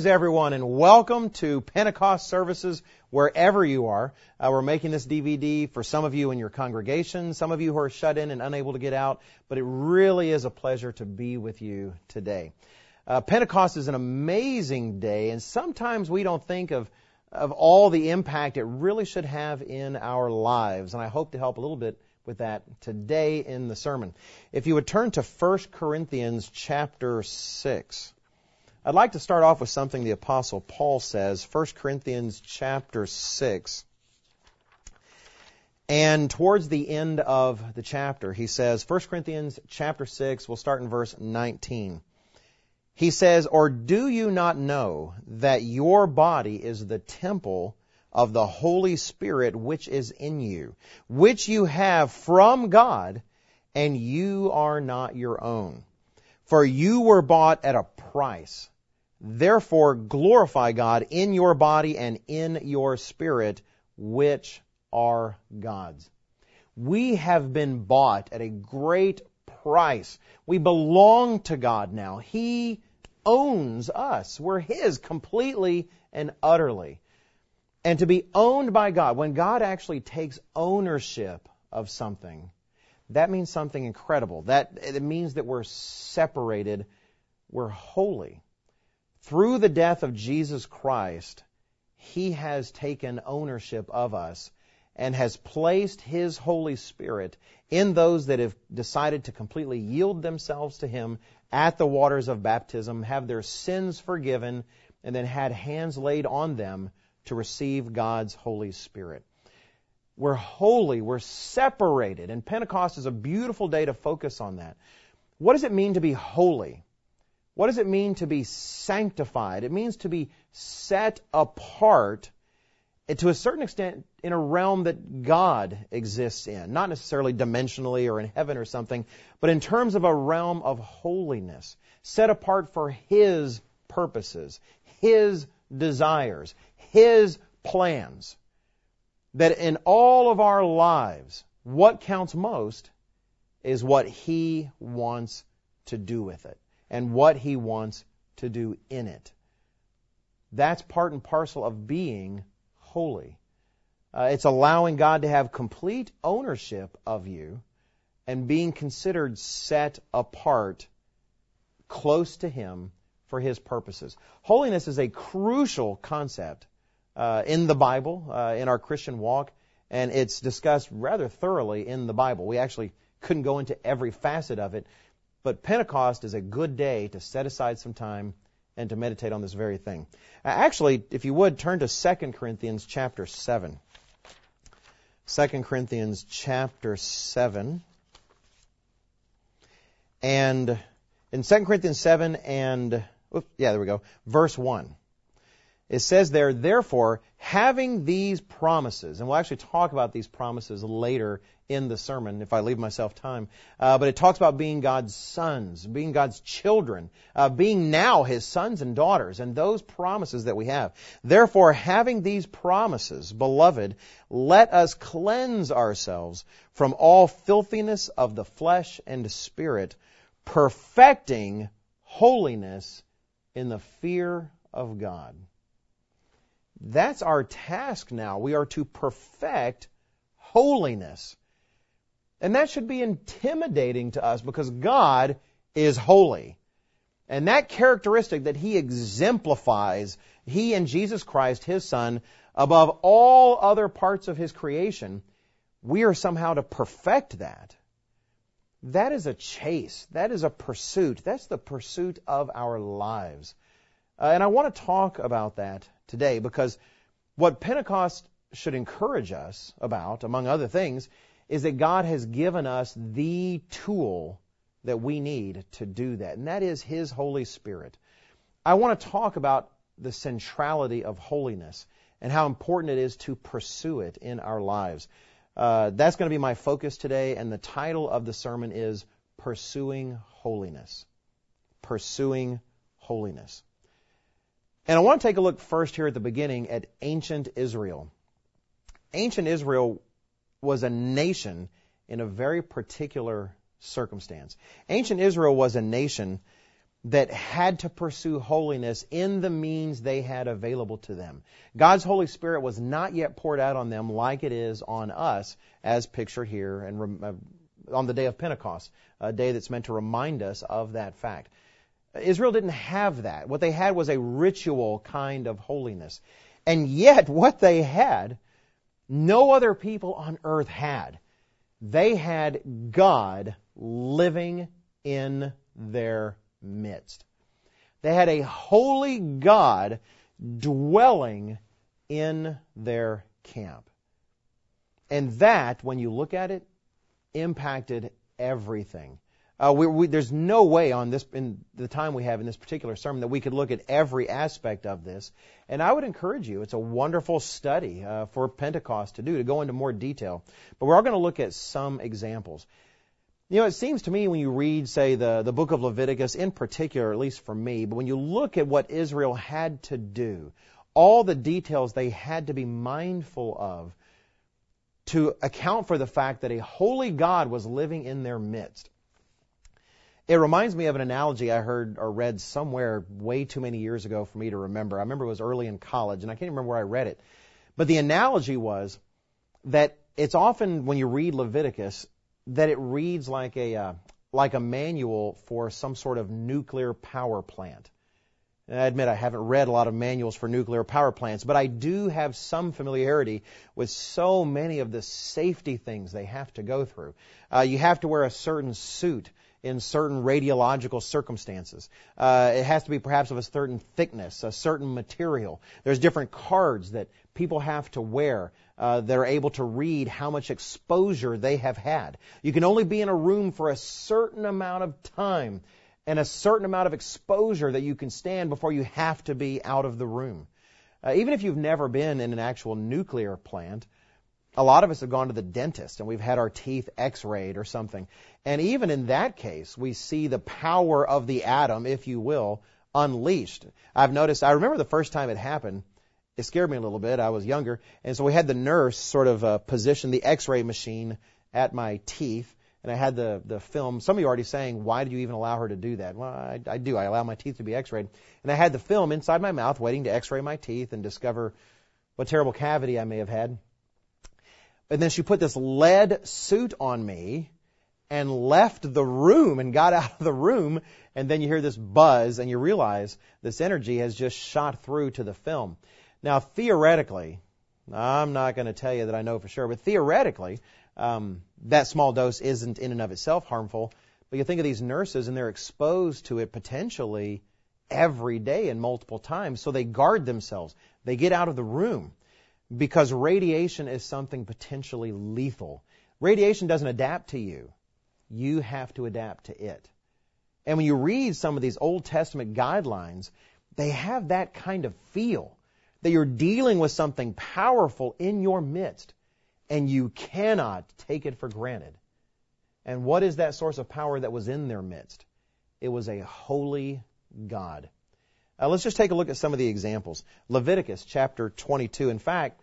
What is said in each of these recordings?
Greetings, everyone, and welcome to Pentecost services wherever you are. Uh, we're making this DVD for some of you in your congregation, some of you who are shut in and unable to get out, but it really is a pleasure to be with you today. Uh, Pentecost is an amazing day, and sometimes we don't think of of all the impact it really should have in our lives, and I hope to help a little bit with that today in the sermon. If you would turn to 1 Corinthians chapter 6. I'd like to start off with something the apostle Paul says, 1 Corinthians chapter 6. And towards the end of the chapter, he says, 1 Corinthians chapter 6, we'll start in verse 19. He says, Or do you not know that your body is the temple of the Holy Spirit which is in you, which you have from God, and you are not your own? For you were bought at a price. Therefore glorify God in your body and in your spirit, which are God's. We have been bought at a great price. We belong to God now. He owns us. We're His completely and utterly. And to be owned by God, when God actually takes ownership of something, that means something incredible. That it means that we're separated, we're holy. Through the death of Jesus Christ, He has taken ownership of us and has placed His Holy Spirit in those that have decided to completely yield themselves to Him at the waters of baptism, have their sins forgiven, and then had hands laid on them to receive God's Holy Spirit. We're holy. We're separated. And Pentecost is a beautiful day to focus on that. What does it mean to be holy? What does it mean to be sanctified? It means to be set apart eh, to a certain extent in a realm that God exists in. Not necessarily dimensionally or in heaven or something, but in terms of a realm of holiness. Set apart for His purposes, His desires, His plans that in all of our lives, what counts most is what He wants to do with it and what He wants to do in it. That's part and parcel of being holy. Uh, it's allowing God to have complete ownership of you and being considered set apart close to Him for His purposes. Holiness is a crucial concept uh, in the Bible, uh, in our Christian walk, and it's discussed rather thoroughly in the Bible. We actually couldn't go into every facet of it, but Pentecost is a good day to set aside some time and to meditate on this very thing. Uh, actually, if you would, turn to 2 Corinthians chapter 7. 2 Corinthians chapter 7. And in 2 Corinthians 7 and, oops, yeah, there we go, verse 1. It says there, therefore, having these promises, and we'll actually talk about these promises later in the sermon if I leave myself time, uh, but it talks about being God's sons, being God's children, uh, being now His sons and daughters, and those promises that we have. Therefore, having these promises, beloved, let us cleanse ourselves from all filthiness of the flesh and spirit, perfecting holiness in the fear of God. That's our task now. We are to perfect holiness. And that should be intimidating to us because God is holy. And that characteristic that He exemplifies, He and Jesus Christ, His Son, above all other parts of His creation, we are somehow to perfect that. That is a chase. That is a pursuit. That's the pursuit of our lives. Uh, and I want to talk about that today because what Pentecost should encourage us about, among other things, is that God has given us the tool that we need to do that, and that is His Holy Spirit. I want to talk about the centrality of holiness and how important it is to pursue it in our lives. Uh, that's going to be my focus today, and the title of the sermon is Pursuing Holiness. Pursuing Holiness. And I want to take a look first here at the beginning at ancient Israel. Ancient Israel was a nation in a very particular circumstance. Ancient Israel was a nation that had to pursue holiness in the means they had available to them. God's Holy Spirit was not yet poured out on them like it is on us, as pictured here and uh, on the day of Pentecost, a day that's meant to remind us of that fact. Israel didn't have that. What they had was a ritual kind of holiness. And yet, what they had, no other people on earth had. They had God living in their midst. They had a holy God dwelling in their camp. And that, when you look at it, impacted everything. Uh, we, we, there's no way on this in the time we have in this particular sermon that we could look at every aspect of this. And I would encourage you; it's a wonderful study uh, for Pentecost to do to go into more detail. But we're all going to look at some examples. You know, it seems to me when you read, say, the, the book of Leviticus in particular, at least for me, but when you look at what Israel had to do, all the details they had to be mindful of to account for the fact that a holy God was living in their midst. It reminds me of an analogy I heard or read somewhere way too many years ago for me to remember. I remember it was early in college, and I can't remember where I read it. But the analogy was that it's often when you read Leviticus, that it reads like a uh, like a manual for some sort of nuclear power plant. And I admit I haven't read a lot of manuals for nuclear power plants, but I do have some familiarity with so many of the safety things they have to go through. Uh, you have to wear a certain suit in certain radiological circumstances. Uh, it has to be perhaps of a certain thickness, a certain material. There's different cards that people have to wear. Uh, they're able to read how much exposure they have had. You can only be in a room for a certain amount of time and a certain amount of exposure that you can stand before you have to be out of the room. Uh, even if you've never been in an actual nuclear plant, a lot of us have gone to the dentist and we've had our teeth x-rayed or something. And even in that case, we see the power of the atom, if you will, unleashed. I've noticed, I remember the first time it happened, it scared me a little bit. I was younger. And so we had the nurse sort of uh, position the x-ray machine at my teeth. And I had the, the film. Some of you are already saying, why did you even allow her to do that? Well, I, I do. I allow my teeth to be x-rayed. And I had the film inside my mouth waiting to x-ray my teeth and discover what terrible cavity I may have had. And then she put this lead suit on me and left the room and got out of the room. And then you hear this buzz and you realize this energy has just shot through to the film. Now, theoretically, I'm not going to tell you that I know for sure, but theoretically, um, that small dose isn't in and of itself harmful. But you think of these nurses and they're exposed to it potentially every day and multiple times, so they guard themselves. They get out of the room because radiation is something potentially lethal. Radiation doesn't adapt to you. You have to adapt to it. And when you read some of these Old Testament guidelines, they have that kind of feel that you're dealing with something powerful in your midst and you cannot take it for granted. And what is that source of power that was in their midst? It was a holy God. Uh, let's just take a look at some of the examples. Leviticus chapter 22. In fact,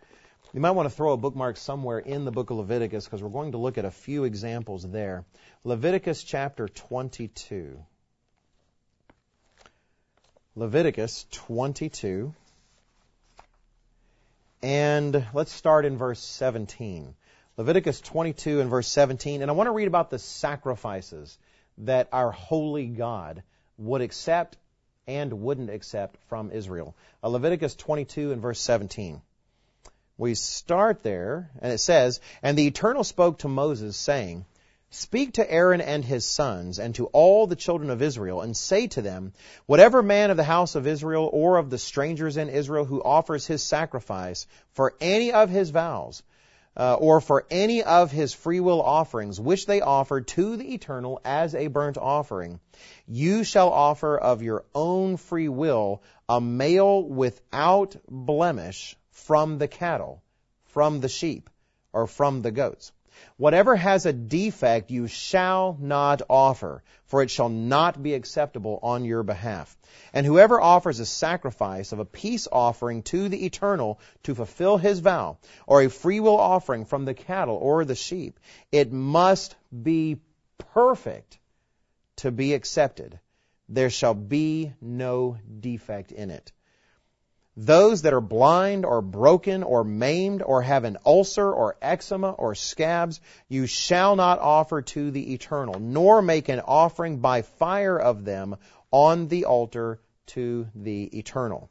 you might want to throw a bookmark somewhere in the book of Leviticus because we're going to look at a few examples there. Leviticus chapter 22. Leviticus 22. And let's start in verse 17. Leviticus 22 and verse 17. And I want to read about the sacrifices that our holy God would accept and wouldn't accept from Israel. Uh, Leviticus 22 and verse 17. We start there, and it says, And the Eternal spoke to Moses, saying, Speak to Aaron and his sons, and to all the children of Israel, and say to them, Whatever man of the house of Israel, or of the strangers in Israel, who offers his sacrifice for any of his vows, uh, or for any of his freewill offerings, which they offer to the eternal as a burnt offering, you shall offer of your own free will a male without blemish from the cattle, from the sheep, or from the goats. Whatever has a defect you shall not offer, for it shall not be acceptable on your behalf. And whoever offers a sacrifice of a peace offering to the eternal to fulfill his vow, or a freewill offering from the cattle or the sheep, it must be perfect to be accepted. there shall be no defect in it. Those that are blind or broken or maimed or have an ulcer or eczema or scabs, you shall not offer to the eternal, nor make an offering by fire of them on the altar to the eternal.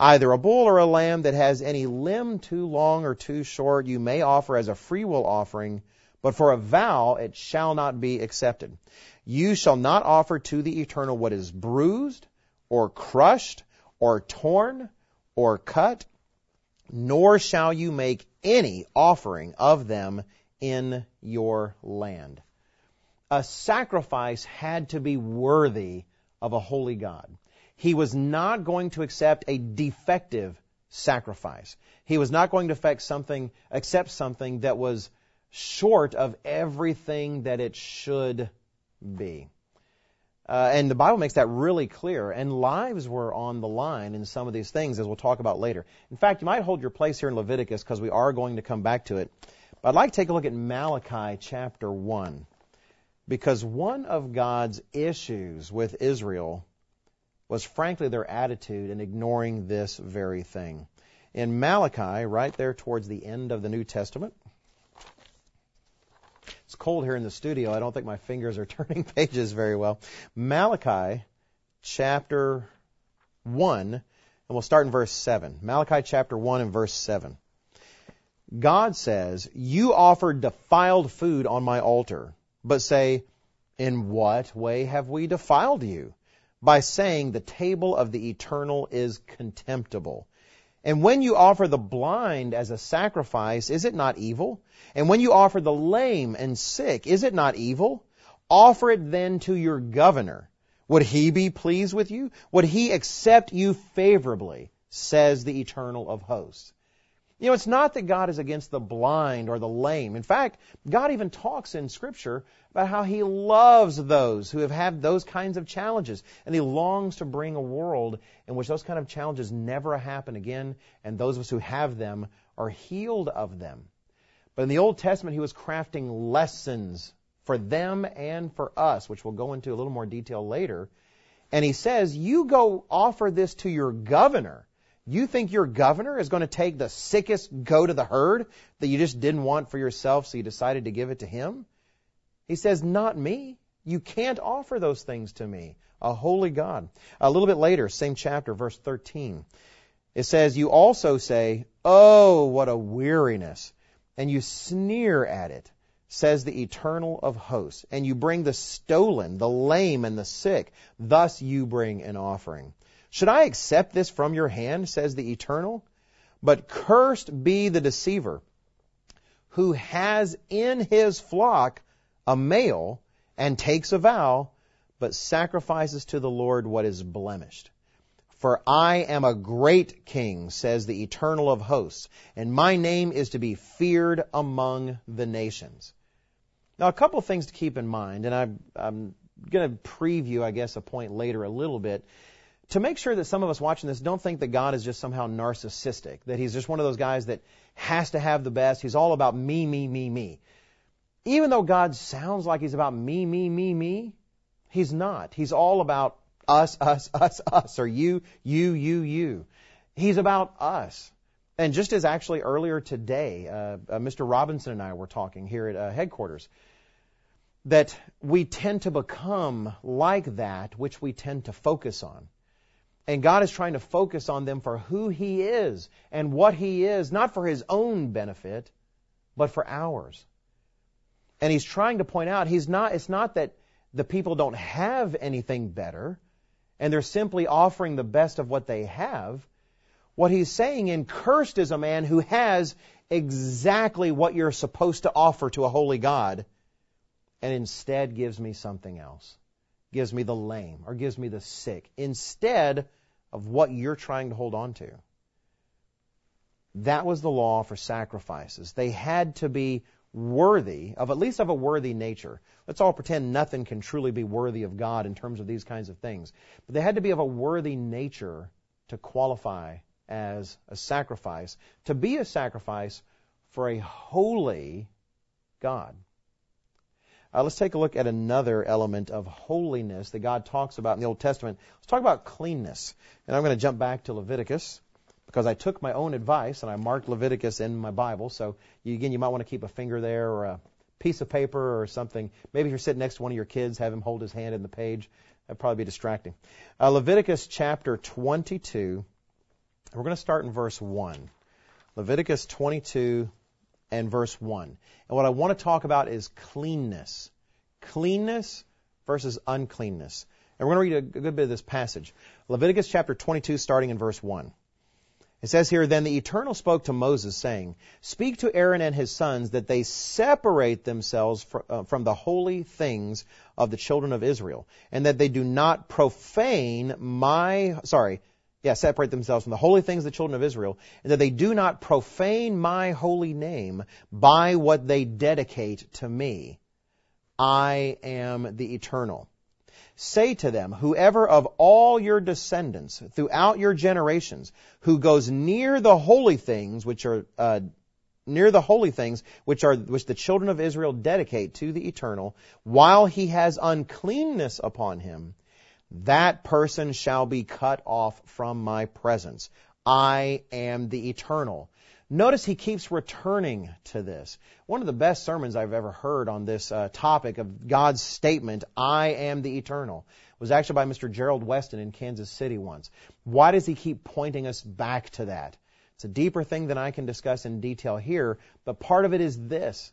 Either a bull or a lamb that has any limb too long or too short, you may offer as a freewill offering, but for a vow it shall not be accepted. You shall not offer to the eternal what is bruised or crushed or torn or cut, nor shall you make any offering of them in your land. A sacrifice had to be worthy of a holy God. He was not going to accept a defective sacrifice. He was not going to something, accept something that was short of everything that it should be. Uh, and the Bible makes that really clear. And lives were on the line in some of these things, as we'll talk about later. In fact, you might hold your place here in Leviticus because we are going to come back to it. But I'd like to take a look at Malachi chapter 1. Because one of God's issues with Israel was frankly their attitude in ignoring this very thing. In Malachi, right there towards the end of the New Testament, it's cold here in the studio. I don't think my fingers are turning pages very well. Malachi chapter 1, and we'll start in verse 7. Malachi chapter 1 and verse 7. God says, You offered defiled food on my altar, but say, In what way have we defiled you? By saying, The table of the eternal is contemptible. And when you offer the blind as a sacrifice, is it not evil? And when you offer the lame and sick, is it not evil? Offer it then to your governor. Would he be pleased with you? Would he accept you favorably? Says the eternal of hosts. You know, it's not that God is against the blind or the lame. In fact, God even talks in Scripture about how He loves those who have had those kinds of challenges. And He longs to bring a world in which those kind of challenges never happen again, and those of us who have them are healed of them. But in the Old Testament, He was crafting lessons for them and for us, which we'll go into a little more detail later. And He says, You go offer this to your governor you think your governor is going to take the sickest goat of the herd that you just didn't want for yourself, so you decided to give it to him? He says, Not me. You can't offer those things to me, a holy God. A little bit later, same chapter, verse 13. It says, You also say, Oh, what a weariness. And you sneer at it, says the eternal of hosts. And you bring the stolen, the lame, and the sick. Thus you bring an offering. Should I accept this from your hand, says the Eternal? But cursed be the deceiver who has in his flock a male and takes a vow, but sacrifices to the Lord what is blemished. For I am a great king, says the Eternal of hosts, and my name is to be feared among the nations. Now, a couple of things to keep in mind, and I'm, I'm going to preview, I guess, a point later a little bit to make sure that some of us watching this don't think that God is just somehow narcissistic, that he's just one of those guys that has to have the best. He's all about me, me, me, me. Even though God sounds like he's about me, me, me, me, he's not. He's all about us, us, us, us, or you, you, you, you. He's about us. And just as actually earlier today, uh, uh, Mr. Robinson and I were talking here at uh, headquarters, that we tend to become like that which we tend to focus on. And God is trying to focus on them for who He is and what He is, not for His own benefit, but for ours. And He's trying to point out He's not, it's not that the people don't have anything better and they're simply offering the best of what they have. What He's saying in cursed is a man who has exactly what you're supposed to offer to a holy God and instead gives me something else. Gives me the lame or gives me the sick instead of what you're trying to hold on to. That was the law for sacrifices. They had to be worthy of at least of a worthy nature. Let's all pretend nothing can truly be worthy of God in terms of these kinds of things. But they had to be of a worthy nature to qualify as a sacrifice, to be a sacrifice for a holy God. Uh, let's take a look at another element of holiness that God talks about in the Old Testament. Let's talk about cleanness. And I'm going to jump back to Leviticus because I took my own advice and I marked Leviticus in my Bible. So you, again, you might want to keep a finger there or a piece of paper or something. Maybe if you're sitting next to one of your kids, have him hold his hand in the page. That'd probably be distracting. Uh, Leviticus chapter 22. We're going to start in verse 1. Leviticus 22 and verse 1. And what I want to talk about is cleanness. Cleanness versus uncleanness. And we're going to read a good bit of this passage. Leviticus chapter 22 starting in verse 1. It says here, Then the Eternal spoke to Moses, saying, Speak to Aaron and his sons that they separate themselves uh, from the holy things of the children of Israel, and that they do not profane my, sorry, yeah, separate themselves from the holy things of the children of Israel, and that they do not profane my holy name by what they dedicate to me. I am the eternal. Say to them, whoever of all your descendants throughout your generations who goes near the holy things which are uh, near the holy things which are which the children of Israel dedicate to the eternal, while he has uncleanness upon him, that person shall be cut off from my presence. I am the eternal. Notice he keeps returning to this. One of the best sermons I've ever heard on this uh, topic of God's statement, I am the eternal, was actually by Mr. Gerald Weston in Kansas City once. Why does he keep pointing us back to that? It's a deeper thing than I can discuss in detail here, but part of it is this.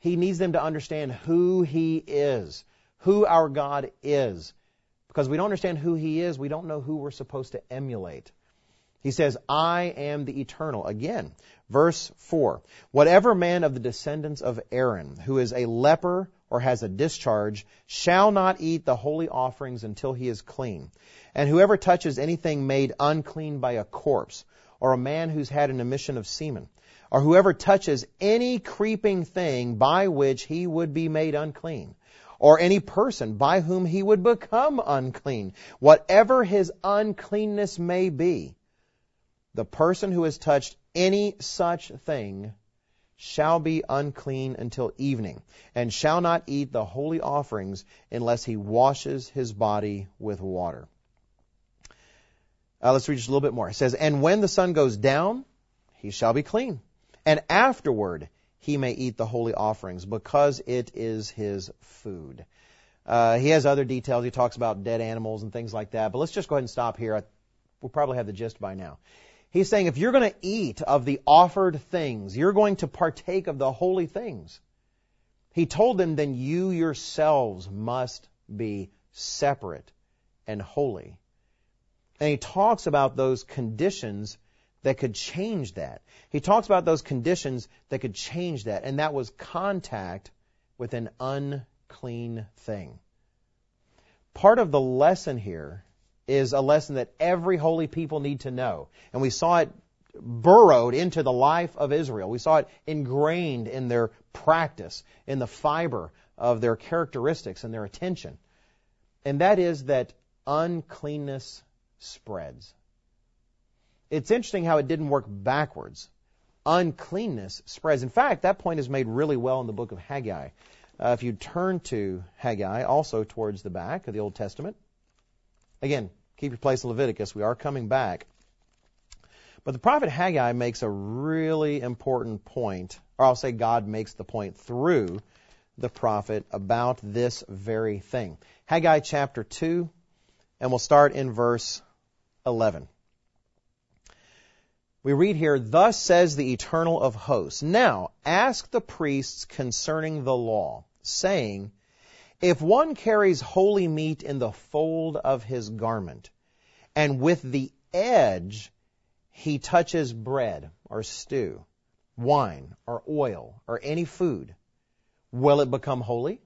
He needs them to understand who he is, who our God is. Because we don't understand who He is, we don't know who we're supposed to emulate. He says, I am the eternal. Again, verse 4. Whatever man of the descendants of Aaron who is a leper or has a discharge shall not eat the holy offerings until he is clean. And whoever touches anything made unclean by a corpse, or a man who's had an emission of semen, or whoever touches any creeping thing by which he would be made unclean, or any person by whom he would become unclean, whatever his uncleanness may be. The person who has touched any such thing shall be unclean until evening, and shall not eat the holy offerings unless he washes his body with water. Uh, let's read just a little bit more. It says, And when the sun goes down, he shall be clean. And afterward he may eat the holy offerings because it is his food. Uh, he has other details. He talks about dead animals and things like that. But let's just go ahead and stop here. We'll probably have the gist by now. He's saying if you're going to eat of the offered things, you're going to partake of the holy things. He told them, then you yourselves must be separate and holy. And he talks about those conditions that could change that. He talks about those conditions that could change that, and that was contact with an unclean thing. Part of the lesson here is a lesson that every holy people need to know. And we saw it burrowed into the life of Israel. We saw it ingrained in their practice, in the fiber of their characteristics and their attention. And that is that uncleanness spreads. It's interesting how it didn't work backwards. Uncleanness spreads. In fact, that point is made really well in the book of Haggai. Uh, if you turn to Haggai, also towards the back of the Old Testament, again, keep your place in Leviticus. We are coming back. But the prophet Haggai makes a really important point, or I'll say God makes the point through the prophet about this very thing. Haggai chapter 2, and we'll start in verse 11. We read here, Thus says the Eternal of hosts. Now, ask the priests concerning the law, saying, If one carries holy meat in the fold of his garment, and with the edge he touches bread or stew, wine or oil or any food, will it become holy?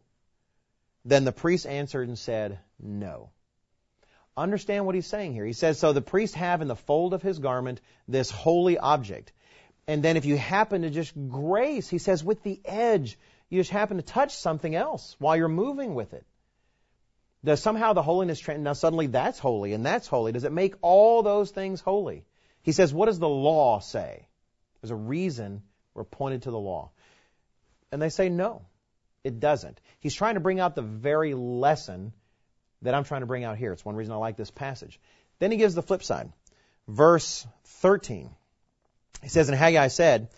Then the priest answered and said, No. Understand what he's saying here. He says, so the priest have in the fold of his garment this holy object. And then if you happen to just grace, he says, with the edge, you just happen to touch something else while you're moving with it. Does somehow the holiness trend, now suddenly that's holy and that's holy. Does it make all those things holy? He says, what does the law say? There's a reason we're pointed to the law. And they say no. It doesn't. He's trying to bring out the very lesson that I'm trying to bring out here. It's one reason I like this passage. Then he gives the flip side. Verse 13. He says, And Haggai said,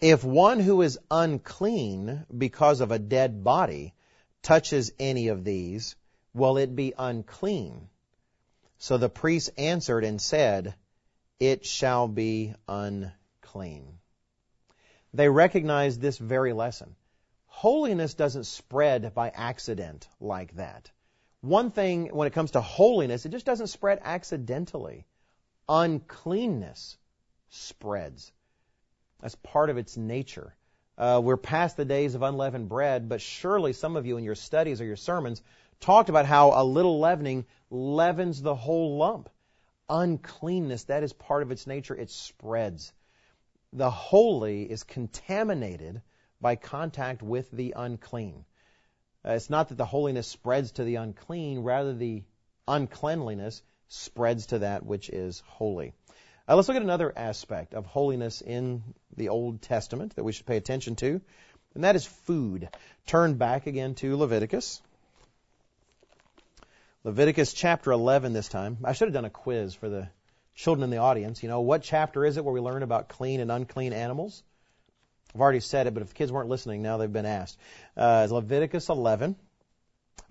If one who is unclean because of a dead body touches any of these, will it be unclean? So the priest answered and said, It shall be unclean. They recognized this very lesson. Holiness doesn't spread by accident like that. One thing when it comes to holiness, it just doesn't spread accidentally. Uncleanness spreads. That's part of its nature. Uh, we're past the days of unleavened bread, but surely some of you in your studies or your sermons talked about how a little leavening leavens the whole lump. Uncleanness, that is part of its nature. It spreads. The holy is contaminated by contact with the unclean. Uh, it's not that the holiness spreads to the unclean, rather the uncleanliness spreads to that which is holy. Uh, let's look at another aspect of holiness in the Old Testament that we should pay attention to, and that is food. Turn back again to Leviticus. Leviticus chapter 11 this time. I should have done a quiz for the children in the audience. You know, what chapter is it where we learn about clean and unclean animals? I've already said it, but if kids weren't listening, now they've been asked. Uh, Leviticus 11.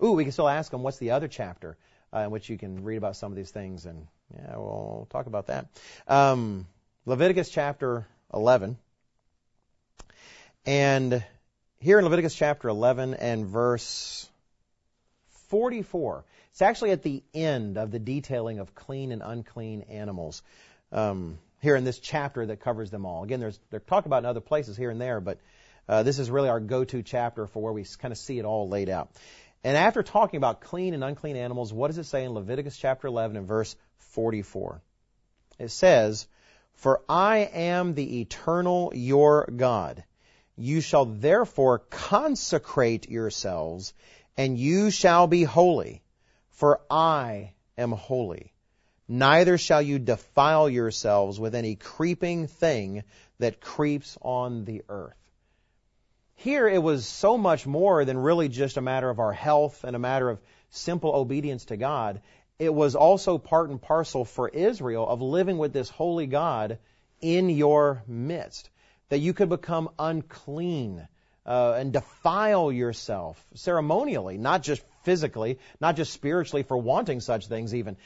Ooh, we can still ask them what's the other chapter uh, in which you can read about some of these things, and yeah, we'll talk about that. Um, Leviticus chapter 11. And here in Leviticus chapter 11 and verse 44, it's actually at the end of the detailing of clean and unclean animals. Um, here in this chapter that covers them all. Again, there's they're talked about in other places here and there, but uh, this is really our go-to chapter for where we kind of see it all laid out. And after talking about clean and unclean animals, what does it say in Leviticus chapter 11 and verse 44? It says, For I am the eternal your God. You shall therefore consecrate yourselves, and you shall be holy, for I am holy. Neither shall you defile yourselves with any creeping thing that creeps on the earth. Here it was so much more than really just a matter of our health and a matter of simple obedience to God. It was also part and parcel for Israel of living with this holy God in your midst. That you could become unclean uh, and defile yourself ceremonially, not just physically, not just spiritually for wanting such things even,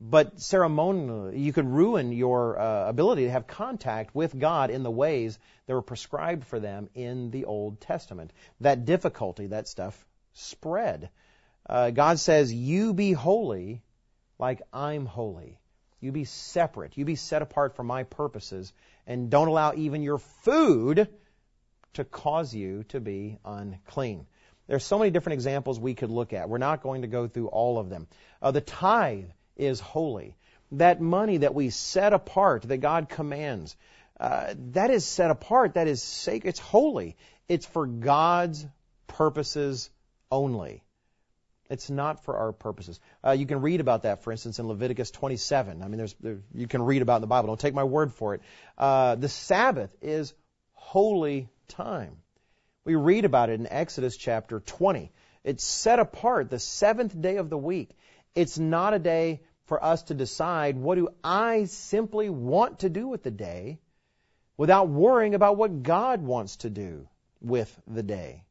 but ceremonially, you could ruin your uh, ability to have contact with God in the ways that were prescribed for them in the Old Testament. That difficulty, that stuff, spread. Uh, God says, You be holy like I'm holy. You be separate. You be set apart for my purposes. And don't allow even your food to cause you to be unclean. There's so many different examples we could look at. We're not going to go through all of them. Uh, the tithe is holy. That money that we set apart, that God commands, uh, that is set apart. That is sacred. It's holy. It's for God's purposes only. It's not for our purposes. Uh, you can read about that, for instance, in Leviticus 27. I mean, there's, there, you can read about in the Bible. Don't take my word for it. Uh, the Sabbath is holy time. We read about it in Exodus chapter 20. It's set apart, the seventh day of the week. It's not a day for us to decide what do I simply want to do with the day without worrying about what God wants to do with the day.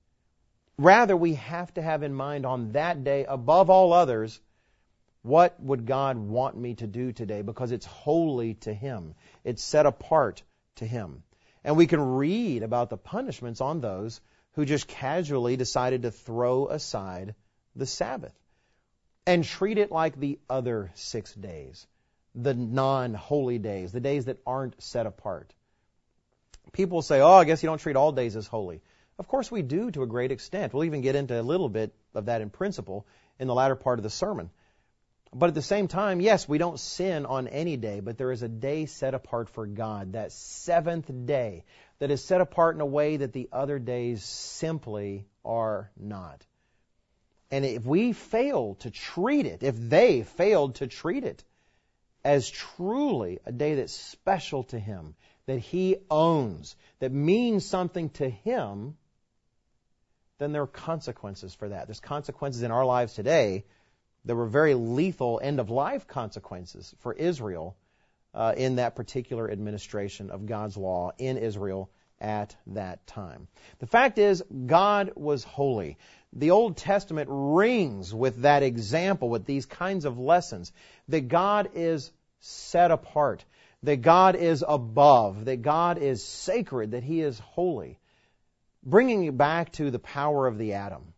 Rather, we have to have in mind on that day, above all others, what would God want me to do today? Because it's holy to Him. It's set apart to Him. And we can read about the punishments on those who just casually decided to throw aside the Sabbath and treat it like the other six days, the non holy days, the days that aren't set apart. People say, oh, I guess you don't treat all days as holy. Of course we do to a great extent. We'll even get into a little bit of that in principle in the latter part of the sermon. But at the same time, yes, we don't sin on any day, but there is a day set apart for God, that seventh day, that is set apart in a way that the other days simply are not. And if we fail to treat it, if they failed to treat it as truly a day that's special to Him, that He owns, that means something to Him, then there are consequences for that. There's consequences in our lives today. There were very lethal end of life consequences for Israel uh, in that particular administration of God's law in Israel at that time. The fact is, God was holy. The Old Testament rings with that example, with these kinds of lessons, that God is set apart, that God is above, that God is sacred, that He is holy. Bringing you back to the power of the atom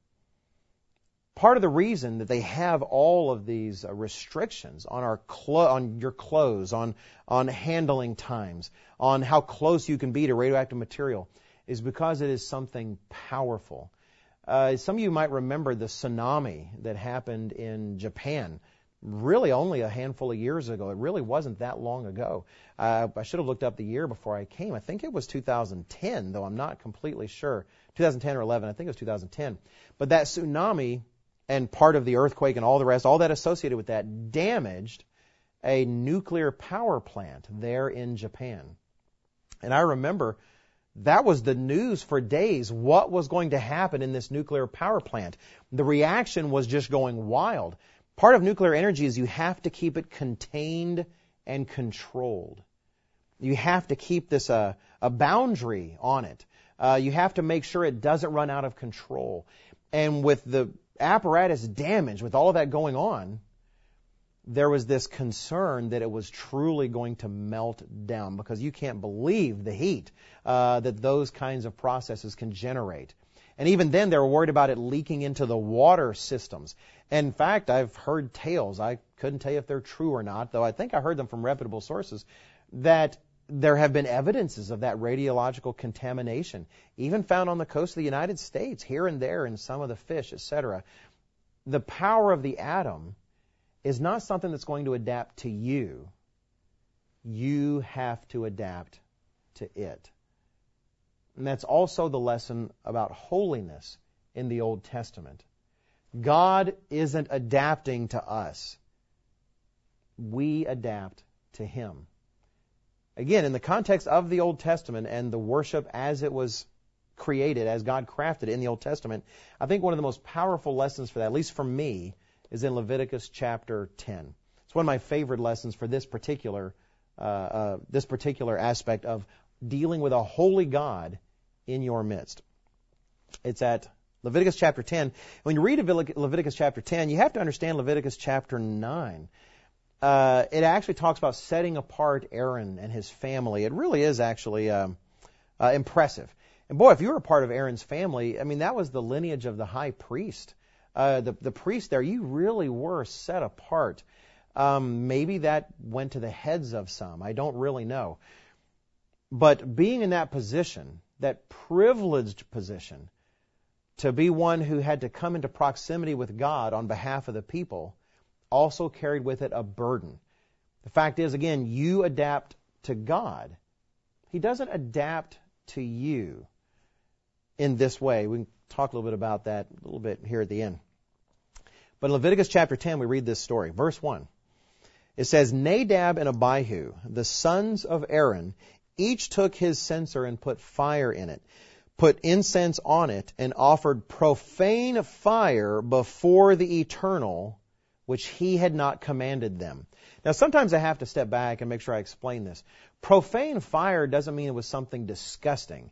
part of the reason that they have all of these uh, restrictions on our clo- on your clothes, on on handling times, on how close you can be to radioactive material, is because it is something powerful. Uh, some of you might remember the tsunami that happened in Japan. Really, only a handful of years ago. It really wasn't that long ago. Uh, I should have looked up the year before I came. I think it was 2010, though I'm not completely sure. 2010 or 11. I think it was 2010. But that tsunami and part of the earthquake and all the rest, all that associated with that, damaged a nuclear power plant there in Japan. And I remember that was the news for days. What was going to happen in this nuclear power plant? The reaction was just going wild. Part of nuclear energy is you have to keep it contained and controlled. You have to keep this a, a boundary on it. Uh, you have to make sure it doesn't run out of control. And with the apparatus damaged, with all of that going on, there was this concern that it was truly going to melt down because you can't believe the heat uh, that those kinds of processes can generate. And even then, they were worried about it leaking into the water systems. In fact, I've heard tales, I couldn't tell you if they're true or not, though I think I heard them from reputable sources, that there have been evidences of that radiological contamination, even found on the coast of the United States, here and there in some of the fish, etc. The power of the atom is not something that's going to adapt to you. You have to adapt to it. And that's also the lesson about holiness in the Old Testament. God isn't adapting to us. We adapt to Him. Again, in the context of the Old Testament and the worship as it was created, as God crafted it in the Old Testament, I think one of the most powerful lessons for that, at least for me, is in Leviticus chapter 10. It's one of my favorite lessons for this particular uh, uh, this particular aspect of dealing with a holy God in your midst. It's at Leviticus chapter 10. When you read Leviticus chapter 10, you have to understand Leviticus chapter 9 uh, it actually talks about setting apart Aaron and his family. It really is actually um, uh, impressive. And boy, if you were a part of Aaron's family, I mean, that was the lineage of the high priest. Uh, the, the priest there, you really were set apart. Um, maybe that went to the heads of some. I don't really know. But being in that position, that privileged position, to be one who had to come into proximity with God on behalf of the people, also carried with it a burden. The fact is, again, you adapt to God. He doesn't adapt to you in this way. We can talk a little bit about that a little bit here at the end. But in Leviticus chapter 10, we read this story. Verse 1. It says, Nadab and Abihu, the sons of Aaron, each took his censer and put fire in it, put incense on it, and offered profane fire before the eternal which he had not commanded them. Now, sometimes I have to step back and make sure I explain this. Profane fire doesn't mean it was something disgusting.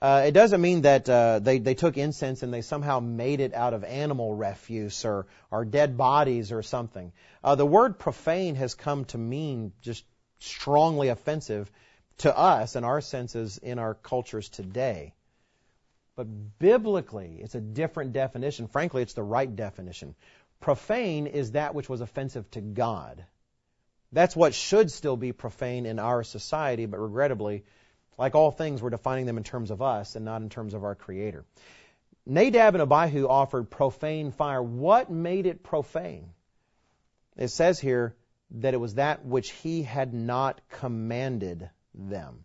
Uh, it doesn't mean that uh, they they took incense and they somehow made it out of animal refuse or or dead bodies or something. Uh, the word profane has come to mean just strongly offensive to us and our senses in our cultures today. But biblically, it's a different definition. Frankly, it's the right definition. Profane is that which was offensive to God. That's what should still be profane in our society, but regrettably, like all things, we're defining them in terms of us and not in terms of our Creator. Nadab and Abihu offered profane fire. What made it profane? It says here that it was that which he had not commanded them.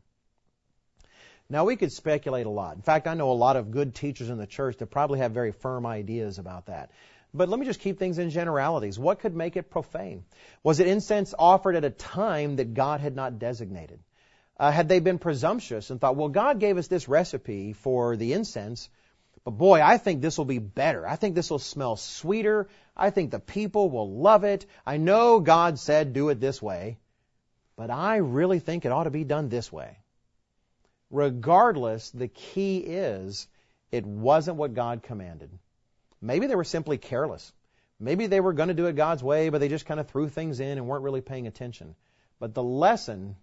Now, we could speculate a lot. In fact, I know a lot of good teachers in the church that probably have very firm ideas about that. But let me just keep things in generalities. What could make it profane? Was it incense offered at a time that God had not designated? Uh, had they been presumptuous and thought, well, God gave us this recipe for the incense, But boy, I think this will be better. I think this will smell sweeter. I think the people will love it. I know God said do it this way, but I really think it ought to be done this way. Regardless, the key is it wasn't what God commanded. Maybe they were simply careless. Maybe they were going to do it God's way, but they just kind of threw things in and weren't really paying attention. But the lesson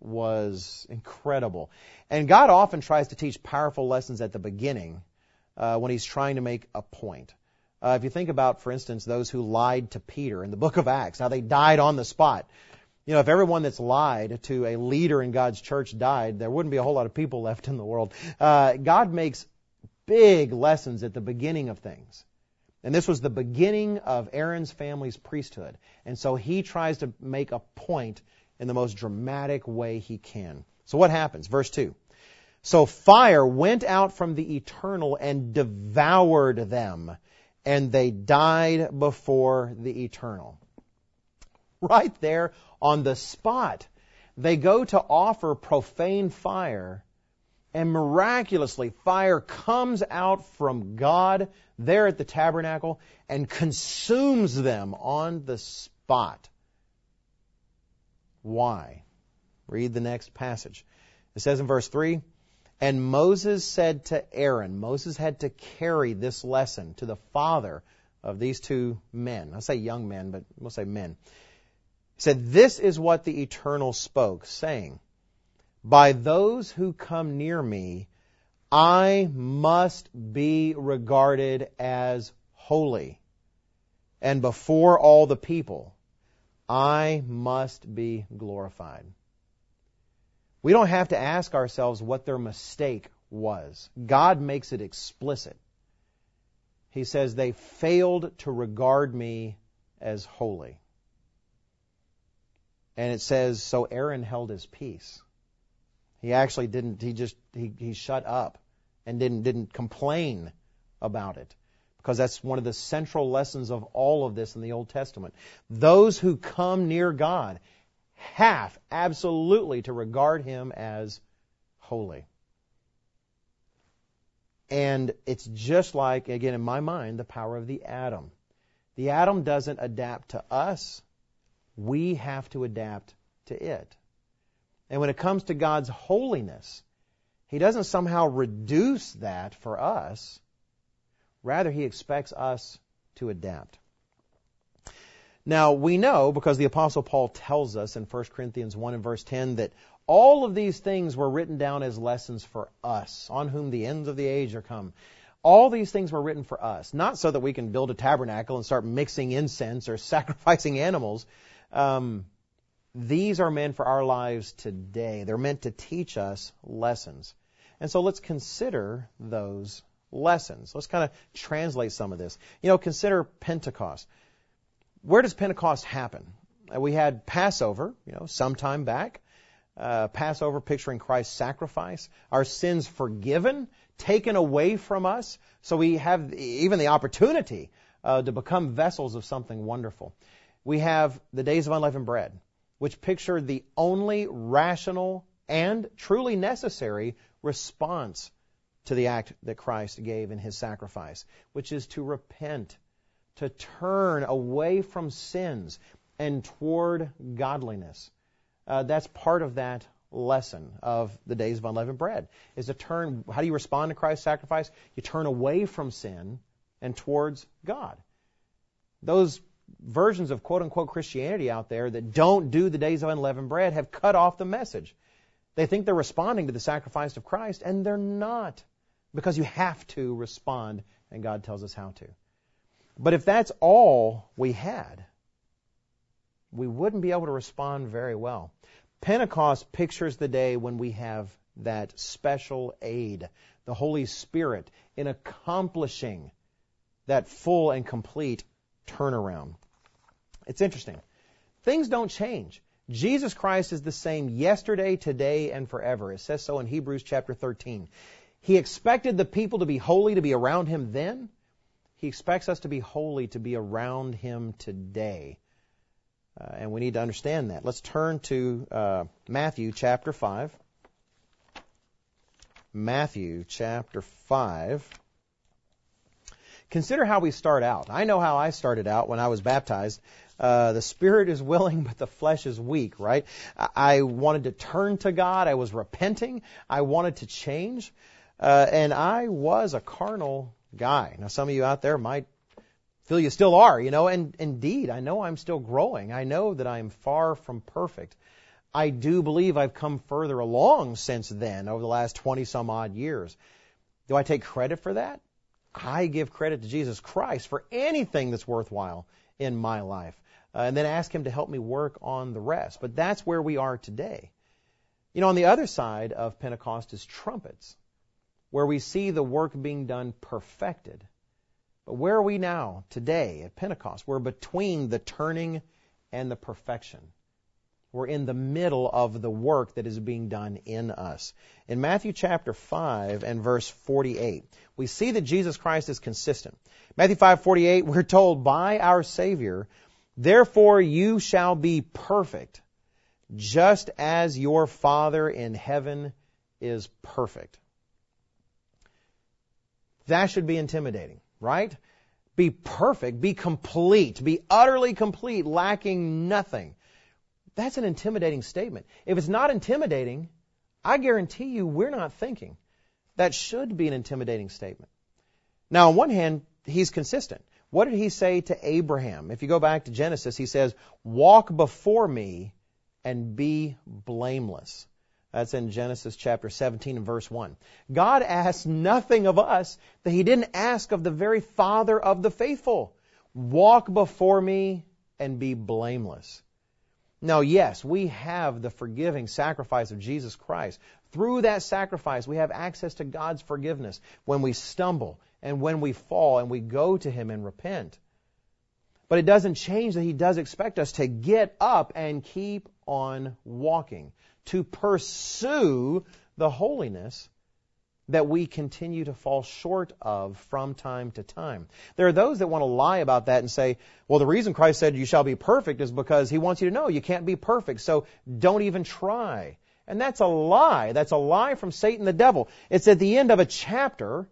was incredible. And God often tries to teach powerful lessons at the beginning uh, when He's trying to make a point. Uh, if you think about, for instance, those who lied to Peter in the book of Acts, how they died on the spot. You know, if everyone that's lied to a leader in God's church died, there wouldn't be a whole lot of people left in the world. Uh, God makes big lessons at the beginning of things. And this was the beginning of Aaron's family's priesthood. And so he tries to make a point in the most dramatic way he can. So what happens? Verse 2. So fire went out from the eternal and devoured them, and they died before the eternal. Right there on the spot. They go to offer profane fire, and miraculously fire comes out from God there at the tabernacle and consumes them on the spot. Why? Read the next passage. It says in verse 3 And Moses said to Aaron, Moses had to carry this lesson to the father of these two men. I say young men, but we'll say men. He said, This is what the Eternal spoke, saying, By those who come near me, I must be regarded as holy. And before all the people, I must be glorified. We don't have to ask ourselves what their mistake was. God makes it explicit. He says they failed to regard me as holy. And it says, so Aaron held his peace. He actually didn't, he just, he, he shut up and didn't, didn't complain about it. Because that's one of the central lessons of all of this in the Old Testament. Those who come near God have absolutely to regard Him as holy. And it's just like, again, in my mind, the power of the atom. The atom doesn't adapt to us. We have to adapt to it. And when it comes to God's holiness, he doesn't somehow reduce that for us. Rather, He expects us to adapt. Now, we know, because the Apostle Paul tells us in 1 Corinthians 1 and verse 10, that all of these things were written down as lessons for us, on whom the ends of the age are come. All these things were written for us, not so that we can build a tabernacle and start mixing incense or sacrificing animals. Um, these are meant for our lives today. They're meant to teach us lessons. And so let's consider those lessons. Let's kind of translate some of this. You know, consider Pentecost. Where does Pentecost happen? Uh, we had Passover, you know, some time back. Uh, Passover picturing Christ's sacrifice, our sins forgiven, taken away from us, so we have even the opportunity uh, to become vessels of something wonderful. We have the days of unleavened bread, which picture the only rational and truly necessary response to the act that Christ gave in his sacrifice, which is to repent, to turn away from sins and toward godliness. Uh, that's part of that lesson of the days of unleavened bread is to turn how do you respond to christ's sacrifice you turn away from sin and towards god those versions of quote unquote christianity out there that don't do the days of unleavened bread have cut off the message they think they're responding to the sacrifice of Christ, and they're not. Because you have to respond, and God tells us how to. But if that's all we had, we wouldn't be able to respond very well. Pentecost pictures the day when we have that special aid, the Holy Spirit, in accomplishing that full and complete turnaround. It's interesting. Things don't change. Jesus Christ is the same yesterday, today, and forever. It says so in Hebrews chapter 13. He expected the people to be holy, to be around him then. He expects us to be holy, to be around him today. Uh, and we need to understand that. Let's turn to uh, Matthew chapter 5. Matthew chapter 5. Consider how we start out. I know how I started out when I was baptized. Uh, the spirit is willing, but the flesh is weak, right? I wanted to turn to God. I was repenting. I wanted to change. Uh, and I was a carnal guy. Now, some of you out there might feel you still are, you know, and indeed, I know I'm still growing. I know that I am far from perfect. I do believe I've come further along since then over the last 20 some odd years. Do I take credit for that? I give credit to Jesus Christ for anything that's worthwhile in my life. Uh, and then ask Him to help me work on the rest. But that's where we are today. You know, on the other side of Pentecost is trumpets, where we see the work being done perfected. But where are we now, today, at Pentecost? We're between the turning and the perfection. We're in the middle of the work that is being done in us. In Matthew chapter 5 and verse 48, we see that Jesus Christ is consistent. Matthew 5:48, we're told by our Savior, "Therefore you shall be perfect, just as your Father in heaven is perfect." That should be intimidating, right? Be perfect, be complete, be utterly complete, lacking nothing. That's an intimidating statement. If it's not intimidating, I guarantee you we're not thinking. That should be an intimidating statement. Now, on one hand, he's consistent. What did he say to Abraham? If you go back to Genesis, he says, Walk before me and be blameless. That's in Genesis chapter 17 and verse 1. God asks nothing of us that he didn't ask of the very Father of the faithful. Walk before me and be blameless. Now, yes, we have the forgiving sacrifice of Jesus Christ. Through that sacrifice, we have access to God's forgiveness when we stumble and when we fall and we go to Him and repent. But it doesn't change that He does expect us to get up and keep on walking, to pursue the holiness that we continue to fall short of from time to time. There are those that want to lie about that and say, well, the reason Christ said you shall be perfect is because he wants you to know you can't be perfect, so don't even try. And that's a lie. That's a lie from Satan the devil. It's at the end of a chapter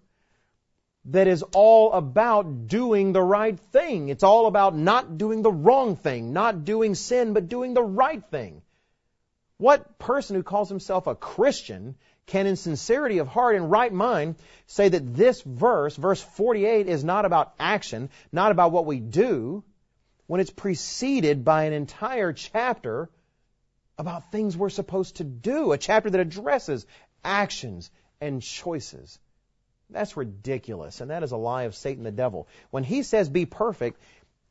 that is all about doing the right thing. It's all about not doing the wrong thing, not doing sin, but doing the right thing. What person who calls himself a Christian can in sincerity of heart and right mind say that this verse, verse 48, is not about action, not about what we do, when it's preceded by an entire chapter about things we're supposed to do, a chapter that addresses actions and choices. That's ridiculous, and that is a lie of Satan the devil. When he says be perfect,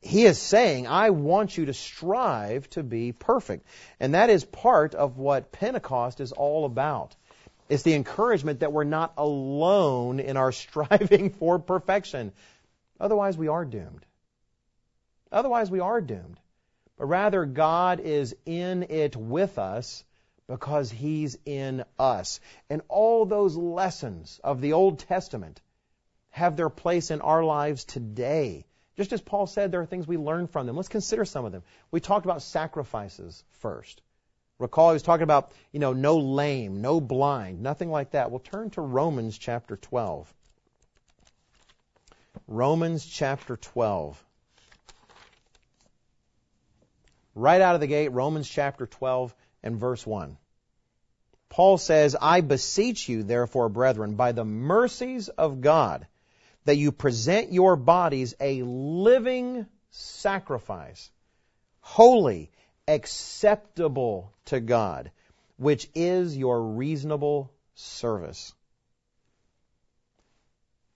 he is saying, I want you to strive to be perfect. And that is part of what Pentecost is all about. It's the encouragement that we're not alone in our striving for perfection. Otherwise, we are doomed. Otherwise, we are doomed. But rather, God is in it with us because He's in us. And all those lessons of the Old Testament have their place in our lives today. Just as Paul said, there are things we learn from them. Let's consider some of them. We talked about sacrifices first. Recall he was talking about, you know, no lame, no blind, nothing like that. We'll turn to Romans chapter 12. Romans chapter 12. Right out of the gate, Romans chapter 12 and verse 1. Paul says, I beseech you, therefore, brethren, by the mercies of God, that you present your bodies a living sacrifice, holy, acceptable to God, which is your reasonable service.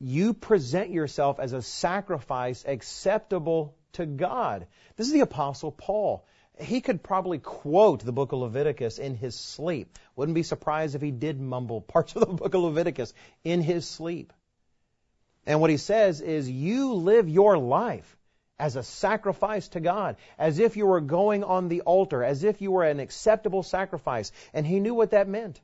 You present yourself as a sacrifice acceptable to God. This is the Apostle Paul. He could probably quote the book of Leviticus in his sleep. Wouldn't be surprised if he did mumble parts of the book of Leviticus in his sleep. And what he says is, you live your life as a sacrifice to God, as if you were going on the altar, as if you were an acceptable sacrifice. And he knew what that meant.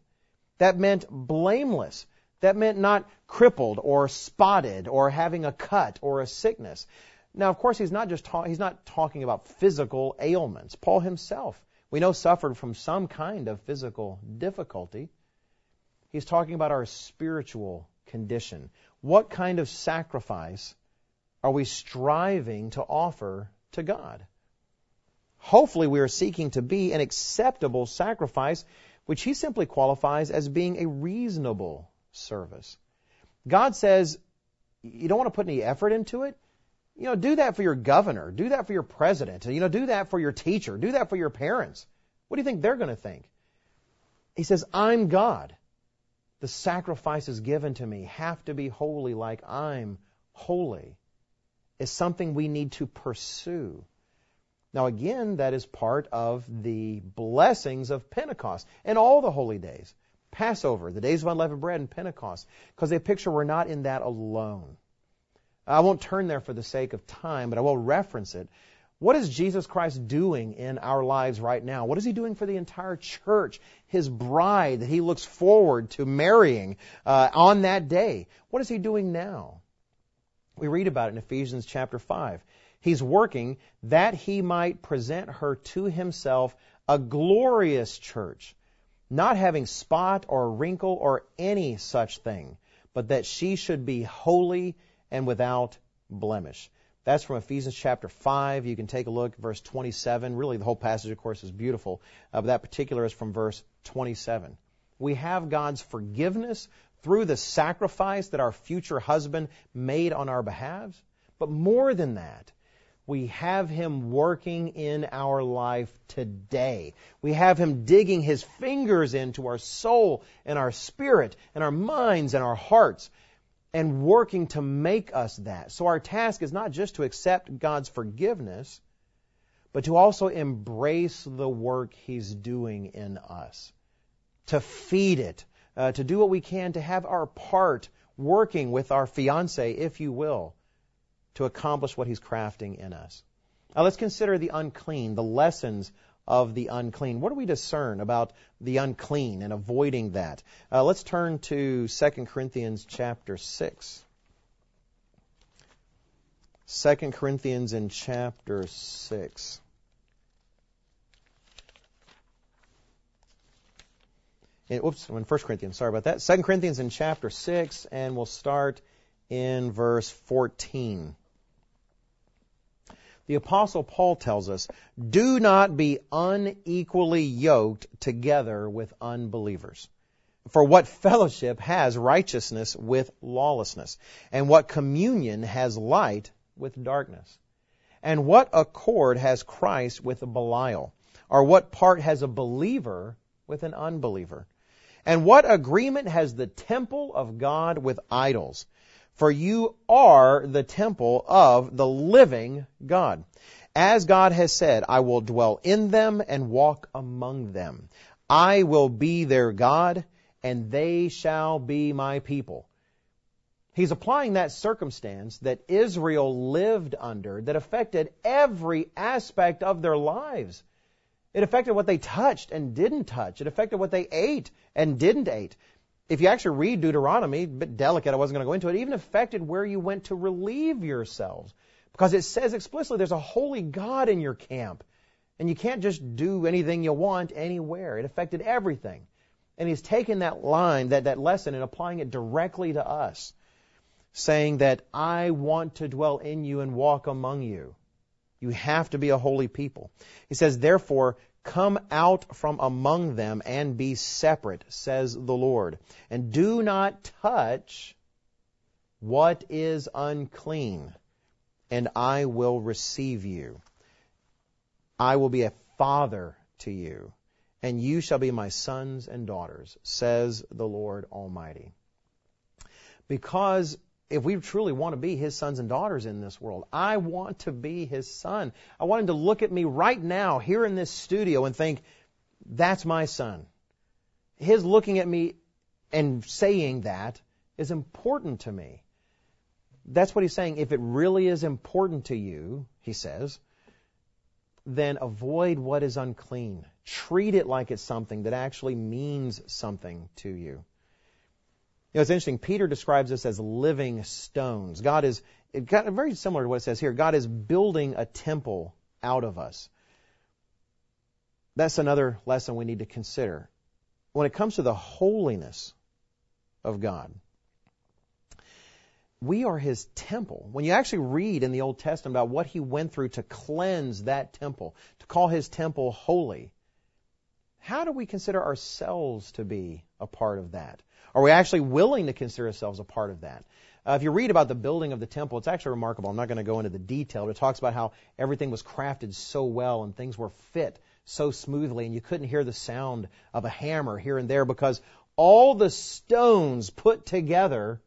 That meant blameless. That meant not crippled or spotted or having a cut or a sickness. Now, of course, he's not just ta- he's not talking about physical ailments. Paul himself, we know, suffered from some kind of physical difficulty. He's talking about our spiritual condition. What kind of sacrifice are we striving to offer to God? Hopefully, we are seeking to be an acceptable sacrifice, which he simply qualifies as being a reasonable service. God says, you don't want to put any effort into it? You know, do that for your governor. Do that for your president. You know, do that for your teacher. Do that for your parents. What do you think they're going to think? He says, I'm God. The sacrifices given to me have to be holy like I'm holy. Is something we need to pursue. Now, again, that is part of the blessings of Pentecost and all the holy days. Passover, the days of unleavened bread, and Pentecost, because they picture we're not in that alone. I won't turn there for the sake of time, but I will reference it. What is Jesus Christ doing in our lives right now? What is He doing for the entire church, His bride that He looks forward to marrying uh, on that day? What is He doing now? We read about it in Ephesians chapter 5. He's working that He might present her to Himself a glorious church, not having spot or wrinkle or any such thing, but that she should be holy and without blemish. That's from Ephesians chapter 5. You can take a look, verse 27. Really, the whole passage, of course, is beautiful. Uh, but that particular is from verse 27. We have God's forgiveness through the sacrifice that our future husband made on our behalf. But more than that, we have Him working in our life today. We have Him digging His fingers into our soul and our spirit and our minds and our hearts and working to make us that. So our task is not just to accept God's forgiveness, but to also embrace the work He's doing in us, to feed it, uh, to do what we can to have our part working with our fiance, if you will, to accomplish what He's crafting in us. Now let's consider the unclean, the lessons of the unclean. What do we discern about the unclean and avoiding that? Uh, let's turn to 2 Corinthians chapter 6. 2 Corinthians in chapter 6. In, oops, in 1 Corinthians, sorry about that. 2 Corinthians in chapter 6, and we'll start in verse 14 the Apostle Paul tells us, do not be unequally yoked together with unbelievers. For what fellowship has righteousness with lawlessness? And what communion has light with darkness? And what accord has Christ with Belial? Or what part has a believer with an unbeliever? And what agreement has the temple of God with idols? for you are the temple of the living God. As God has said, I will dwell in them and walk among them. I will be their God, and they shall be my people. He's applying that circumstance that Israel lived under that affected every aspect of their lives. It affected what they touched and didn't touch. It affected what they ate and didn't eat if you actually read Deuteronomy, a bit delicate, I wasn't going to go into it, it even affected where you went to relieve yourselves. Because it says explicitly there's a holy God in your camp. And you can't just do anything you want anywhere. It affected everything. And he's taken that line, that, that lesson, and applying it directly to us, saying that I want to dwell in you and walk among you. You have to be a holy people. He says, therefore, Come out from among them and be separate, says the Lord. And do not touch what is unclean, and I will receive you. I will be a father to you, and you shall be my sons and daughters, says the Lord Almighty. Because if we truly want to be his sons and daughters in this world, I want to be his son. I want him to look at me right now here in this studio and think, that's my son. His looking at me and saying that is important to me. That's what he's saying. If it really is important to you, he says, then avoid what is unclean. Treat it like it's something that actually means something to you. You know, it's interesting. Peter describes us as living stones. God is it got very similar to what it says here. God is building a temple out of us. That's another lesson we need to consider. When it comes to the holiness of God, we are his temple. When you actually read in the Old Testament about what he went through to cleanse that temple, to call his temple holy, how do we consider ourselves to be a part of that? Are we actually willing to consider ourselves a part of that? Uh, if you read about the building of the temple, it's actually remarkable. I'm not going to go into the detail, but it talks about how everything was crafted so well and things were fit so smoothly, and you couldn't hear the sound of a hammer here and there because all the stones put together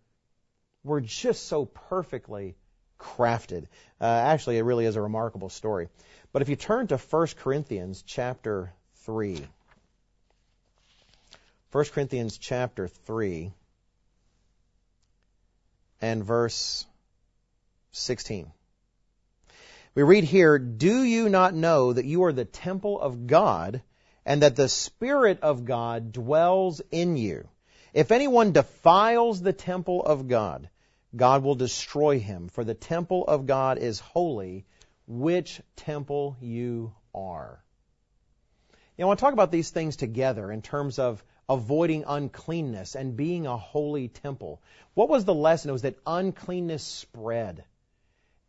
were just so perfectly crafted. Uh, actually, it really is a remarkable story. But if you turn to 1 Corinthians chapter 3, 1 Corinthians chapter 3 and verse 16. We read here, Do you not know that you are the temple of God and that the Spirit of God dwells in you? If anyone defiles the temple of God, God will destroy him, for the temple of God is holy, which temple you are. You know, I want to talk about these things together in terms of avoiding uncleanness and being a holy temple. What was the lesson? It was that uncleanness spread.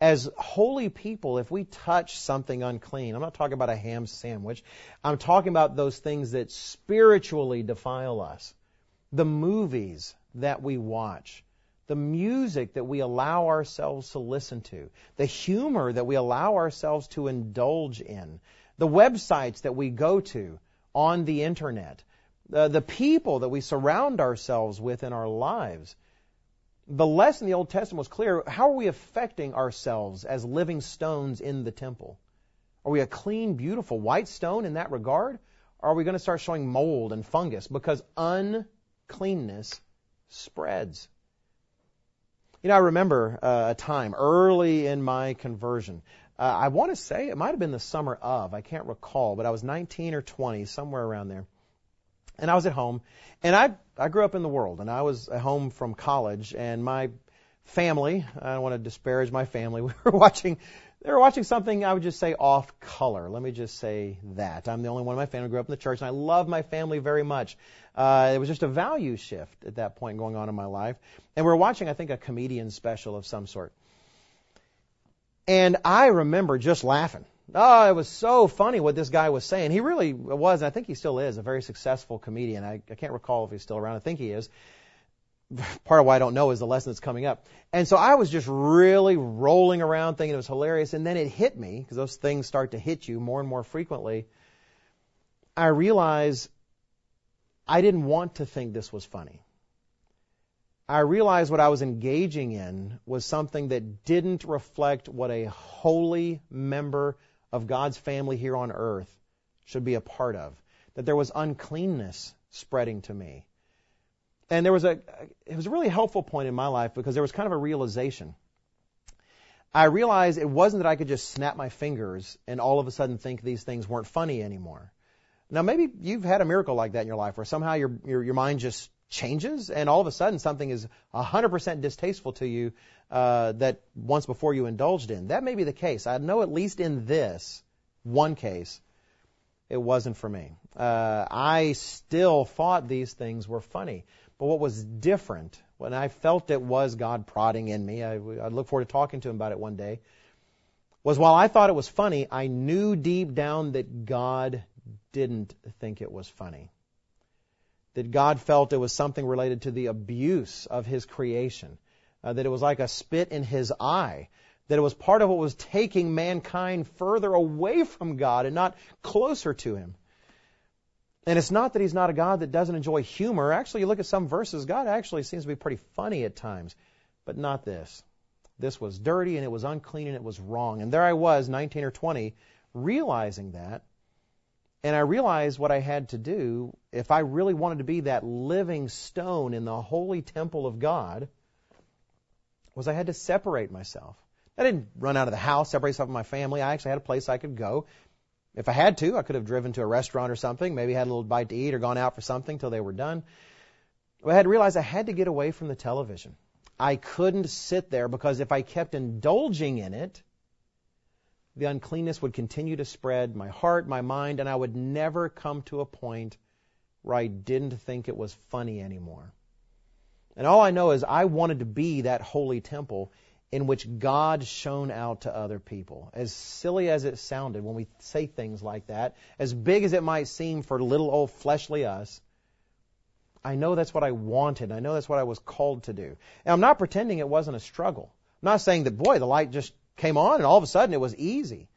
As holy people, if we touch something unclean, I'm not talking about a ham sandwich, I'm talking about those things that spiritually defile us. The movies that we watch, the music that we allow ourselves to listen to, the humor that we allow ourselves to indulge in, the websites that we go to on the internet, the, the people that we surround ourselves with in our lives. The lesson in the Old Testament was clear. How are we affecting ourselves as living stones in the temple? Are we a clean, beautiful white stone in that regard? Or are we going to start showing mold and fungus? Because uncleanness spreads. You know, I remember uh, a time early in my conversion. Uh, I want to say it might have been the summer of, I can't recall, but I was 19 or 20, somewhere around there. And I was at home, and I I grew up in the world, and I was at home from college, and my family, I don't want to disparage my family, we were watching they were watching something I would just say off color. Let me just say that. I'm the only one in my family who grew up in the church, and I love my family very much. Uh, it was just a value shift at that point going on in my life. And we were watching, I think, a comedian special of some sort. And I remember just laughing. Oh, it was so funny what this guy was saying. He really was, and I think he still is, a very successful comedian. I, I can't recall if he's still around. I think he is part of why I don't know is the lesson that's coming up. And so I was just really rolling around thinking it was hilarious. And then it hit me, because those things start to hit you more and more frequently. I realized I didn't want to think this was funny. I realized what I was engaging in was something that didn't reflect what a holy member of God's family here on earth should be a part of. That there was uncleanness spreading to me and there was a, it was a really helpful point in my life because there was kind of a realization. I realized it wasn't that I could just snap my fingers and all of a sudden think these things weren't funny anymore. Now maybe you've had a miracle like that in your life where somehow your, your, your mind just changes and all of a sudden something is 100% distasteful to you uh, that once before you indulged in. That may be the case. I know at least in this one case, it wasn't for me. Uh, I still thought these things were funny. But what was different, when I felt it was God prodding in me, I, I look forward to talking to him about it one day, was while I thought it was funny, I knew deep down that God didn't think it was funny. That God felt it was something related to the abuse of His creation. Uh, that it was like a spit in His eye. That it was part of what was taking mankind further away from God and not closer to Him. And it's not that he's not a God that doesn't enjoy humor. Actually, you look at some verses, God actually seems to be pretty funny at times, but not this. This was dirty and it was unclean and it was wrong. And there I was, 19 or 20, realizing that. And I realized what I had to do if I really wanted to be that living stone in the holy temple of God was I had to separate myself. I didn't run out of the house, separate myself from my family. I actually had a place I could go. If I had to, I could have driven to a restaurant or something, maybe had a little bite to eat or gone out for something till they were done. But I had to realize I had to get away from the television. I couldn't sit there because if I kept indulging in it, the uncleanness would continue to spread my heart, my mind, and I would never come to a point where I didn't think it was funny anymore. And all I know is I wanted to be that holy temple in which God shone out to other people. As silly as it sounded when we say things like that, as big as it might seem for little old fleshly us, I know that's what I wanted. I know that's what I was called to do. And I'm not pretending it wasn't a struggle. I'm not saying that, boy, the light just came on and all of a sudden it was easy.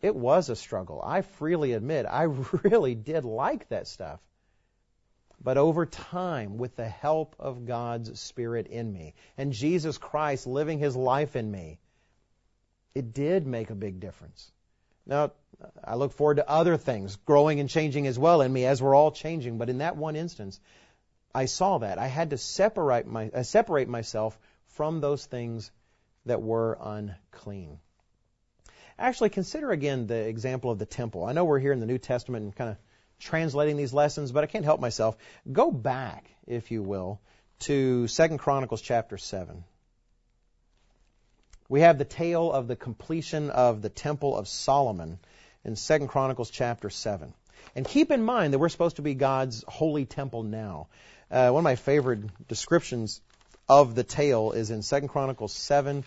It was a struggle. I freely admit I really did like that stuff. But over time, with the help of God's Spirit in me and Jesus Christ living His life in me, it did make a big difference. Now, I look forward to other things growing and changing as well in me as we're all changing. But in that one instance, I saw that. I had to separate, my, uh, separate myself from those things that were unclean. Actually, consider again the example of the temple. I know we're here in the New Testament and kind of translating these lessons, but I can't help myself. Go back, if you will, to Second Chronicles chapter 7. We have the tale of the completion of the Temple of Solomon in Second Chronicles chapter 7. And keep in mind that we're supposed to be God's holy temple now. Uh, one of my favorite descriptions of the tale is in Second Chronicles 7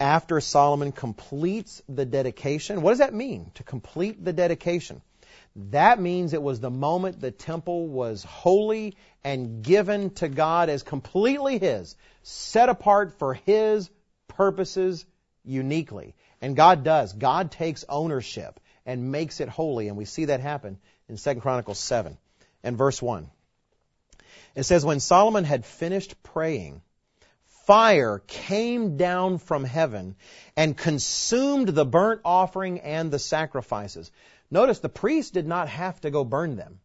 after Solomon completes the dedication. What does that mean, to complete the dedication? That means it was the moment the temple was holy and given to God as completely His, set apart for His purposes uniquely. And God does. God takes ownership and makes it holy, and we see that happen in 2 Chronicles 7 and verse 1. It says, When Solomon had finished praying, fire came down from heaven and consumed the burnt offering and the sacrifices. Notice the priest did not have to go burn them.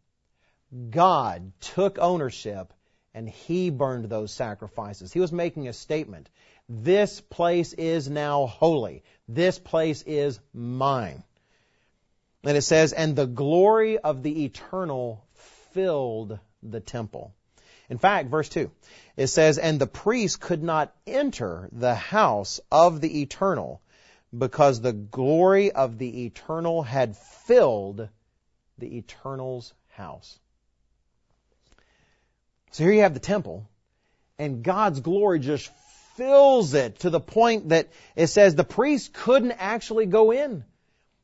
God took ownership and he burned those sacrifices. He was making a statement. This place is now holy. This place is mine. And it says, and the glory of the eternal filled the temple. In fact, verse 2, it says, and the priest could not enter the house of the eternal because the glory of the eternal had filled the eternal's house. So here you have the temple, and God's glory just fills it to the point that it says the priest couldn't actually go in.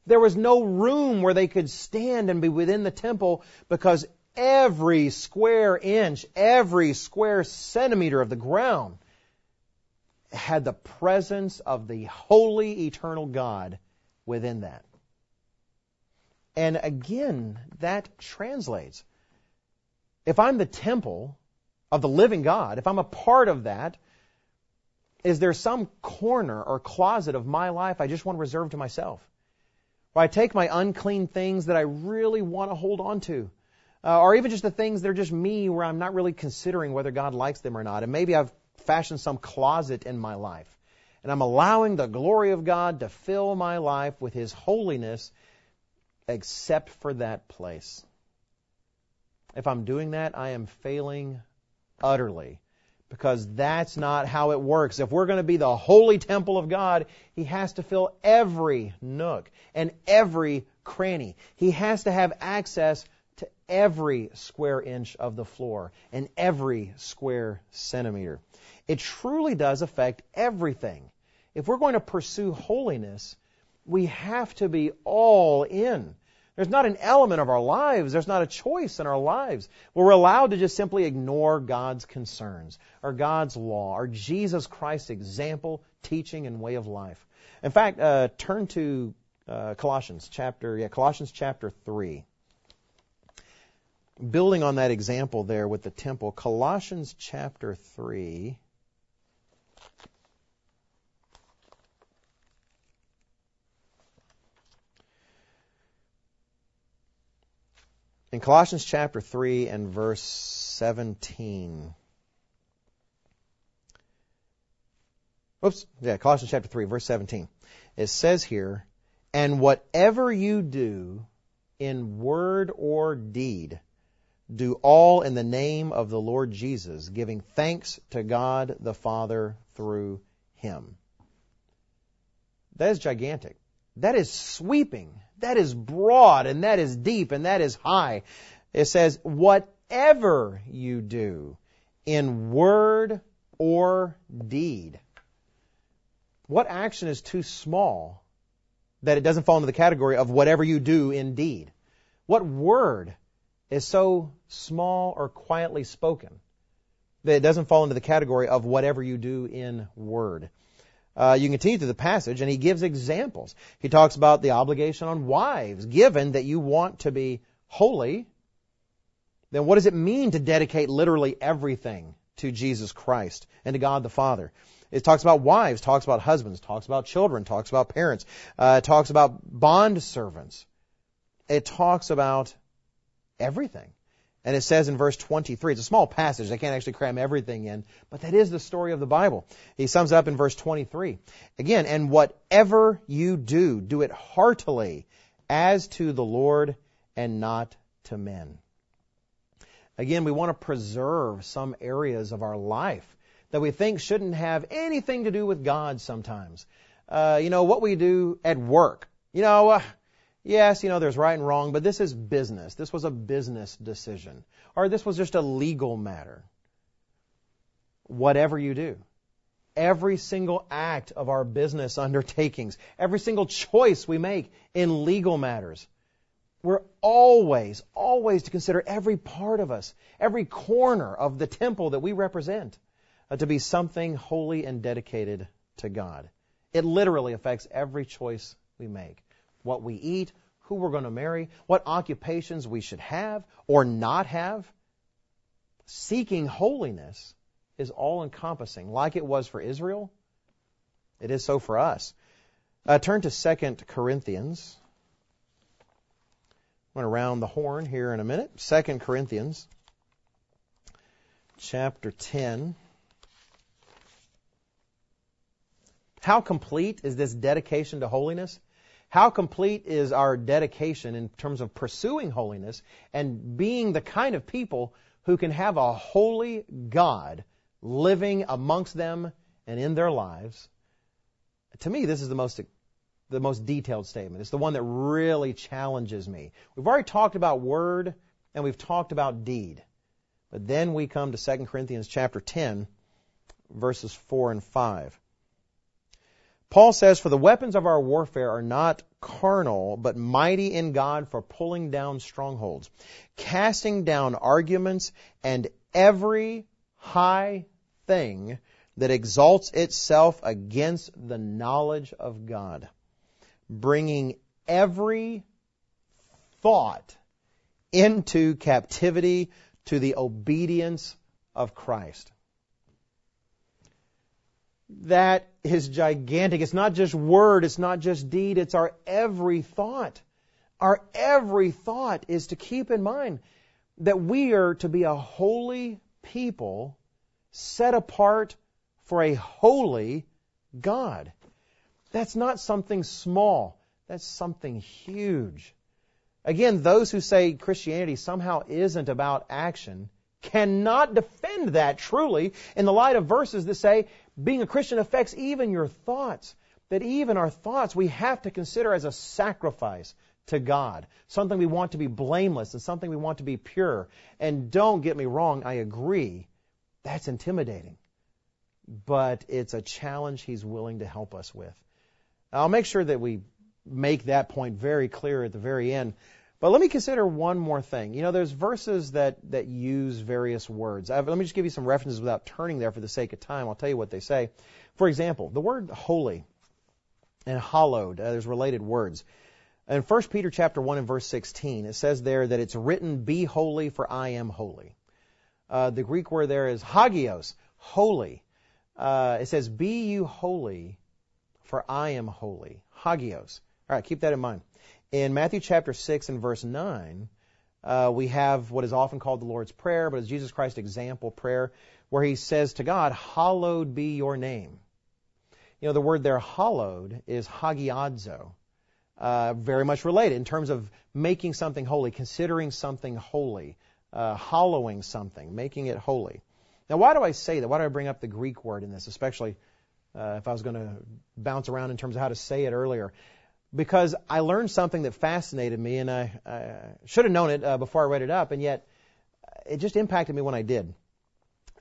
There was no room where they could stand and be within the temple because every square inch, every square centimeter of the ground had the presence of the holy eternal God within that. And again, that translates. If I'm the temple of the living God, if I'm a part of that, is there some corner or closet of my life I just want to reserve to myself? Where I take my unclean things that I really want to hold on to, uh, or even just the things that are just me where I'm not really considering whether God likes them or not. And maybe I've fashioned some closet in my life. And I'm allowing the glory of God to fill my life with His holiness except for that place. If I'm doing that, I am failing utterly because that's not how it works. If we're going to be the holy temple of God, He has to fill every nook and every cranny. He has to have access to every square inch of the floor and every square centimeter. It truly does affect everything. If we're going to pursue holiness, we have to be all in. There's not an element of our lives, there's not a choice in our lives where we're allowed to just simply ignore God's concerns or God's law or Jesus Christ's example, teaching, and way of life. In fact, uh, turn to uh, Colossians chapter, yeah, Colossians chapter 3. Building on that example there with the temple, Colossians chapter 3. In Colossians chapter 3 and verse 17. Oops, yeah, Colossians chapter 3, verse 17. It says here, And whatever you do in word or deed, do all in the name of the Lord Jesus, giving thanks to God the Father through him. That is gigantic. That is sweeping. That is broad and that is deep and that is high. It says, whatever you do in word or deed. What action is too small that it doesn't fall into the category of whatever you do in deed? What word is so small or quietly spoken that it doesn't fall into the category of whatever you do in word? Uh, you continue through the passage, and he gives examples. He talks about the obligation on wives, given that you want to be holy. Then what does it mean to dedicate literally everything to Jesus Christ and to God the Father? It talks about wives, talks about husbands, talks about children, talks about parents, uh, talks about bond servants. It talks about everything. And it says in verse 23, it's a small passage, I can't actually cram everything in, but that is the story of the Bible. He sums up in verse 23. Again, and whatever you do, do it heartily as to the Lord and not to men. Again, we want to preserve some areas of our life that we think shouldn't have anything to do with God sometimes. Uh, you know, what we do at work. You know, uh, yes, you know, there's right and wrong, but this is business. This was a business decision. Or this was just a legal matter. Whatever you do, every single act of our business undertakings, every single choice we make in legal matters, we're always, always to consider every part of us, every corner of the temple that we represent, uh, to be something holy and dedicated to God. It literally affects every choice we make. What we eat, who we're going to marry, what occupations we should have or not have. Seeking holiness is all encompassing, like it was for Israel. It is so for us. Uh, turn to 2 Corinthians I'm going to round the horn here in a minute. 2 Corinthians chapter 10. How complete is this dedication to holiness? How complete is our dedication in terms of pursuing holiness and being the kind of people who can have a holy God living amongst them and in their lives? To me, this is the most the most detailed statement. It's the one that really challenges me. We've already talked about word and we've talked about deed. But then we come to 2 Corinthians chapter 10 verses 4 and 5. Paul says, For the weapons of our warfare are not carnal, but mighty in God for pulling down strongholds, casting down arguments and every high thing that exalts itself against the knowledge of God bringing every thought into captivity to the obedience of Christ. That is gigantic. It's not just word, it's not just deed, it's our every thought. Our every thought is to keep in mind that we are to be a holy people set apart for a holy God. That's not something small. That's something huge. Again, those who say Christianity somehow isn't about action cannot defend that truly in the light of verses that say being a Christian affects even your thoughts. That even our thoughts we have to consider as a sacrifice to God. Something we want to be blameless and something we want to be pure. And don't get me wrong, I agree. That's intimidating. But it's a challenge He's willing to help us with. I'll make sure that we make that point very clear at the very end. But let me consider one more thing. You know, there's verses that, that use various words. I've, let me just give you some references without turning there for the sake of time. I'll tell you what they say. For example, the word holy and hallowed, uh, there's related words. In 1 Peter chapter 1 and verse 16, it says there that it's written, Be holy, for I am holy. Uh, the Greek word there is hagios, holy. Uh, it says, Be you holy, for I am holy. Hagios. All right, keep that in mind. In Matthew chapter 6 and verse 9, uh, we have what is often called the Lord's Prayer, but it's Jesus Christ's example prayer, where he says to God, Hallowed be your name. You know, the word there, hallowed, is hagiadzo. Uh, very much related in terms of making something holy, considering something holy, uh, hallowing something, making it holy. Now, why do I say that? Why do I bring up the Greek word in this, especially uh, if I was going to bounce around in terms of how to say it earlier. Because I learned something that fascinated me, and I, I should have known it uh, before I read it up, and yet it just impacted me when I did.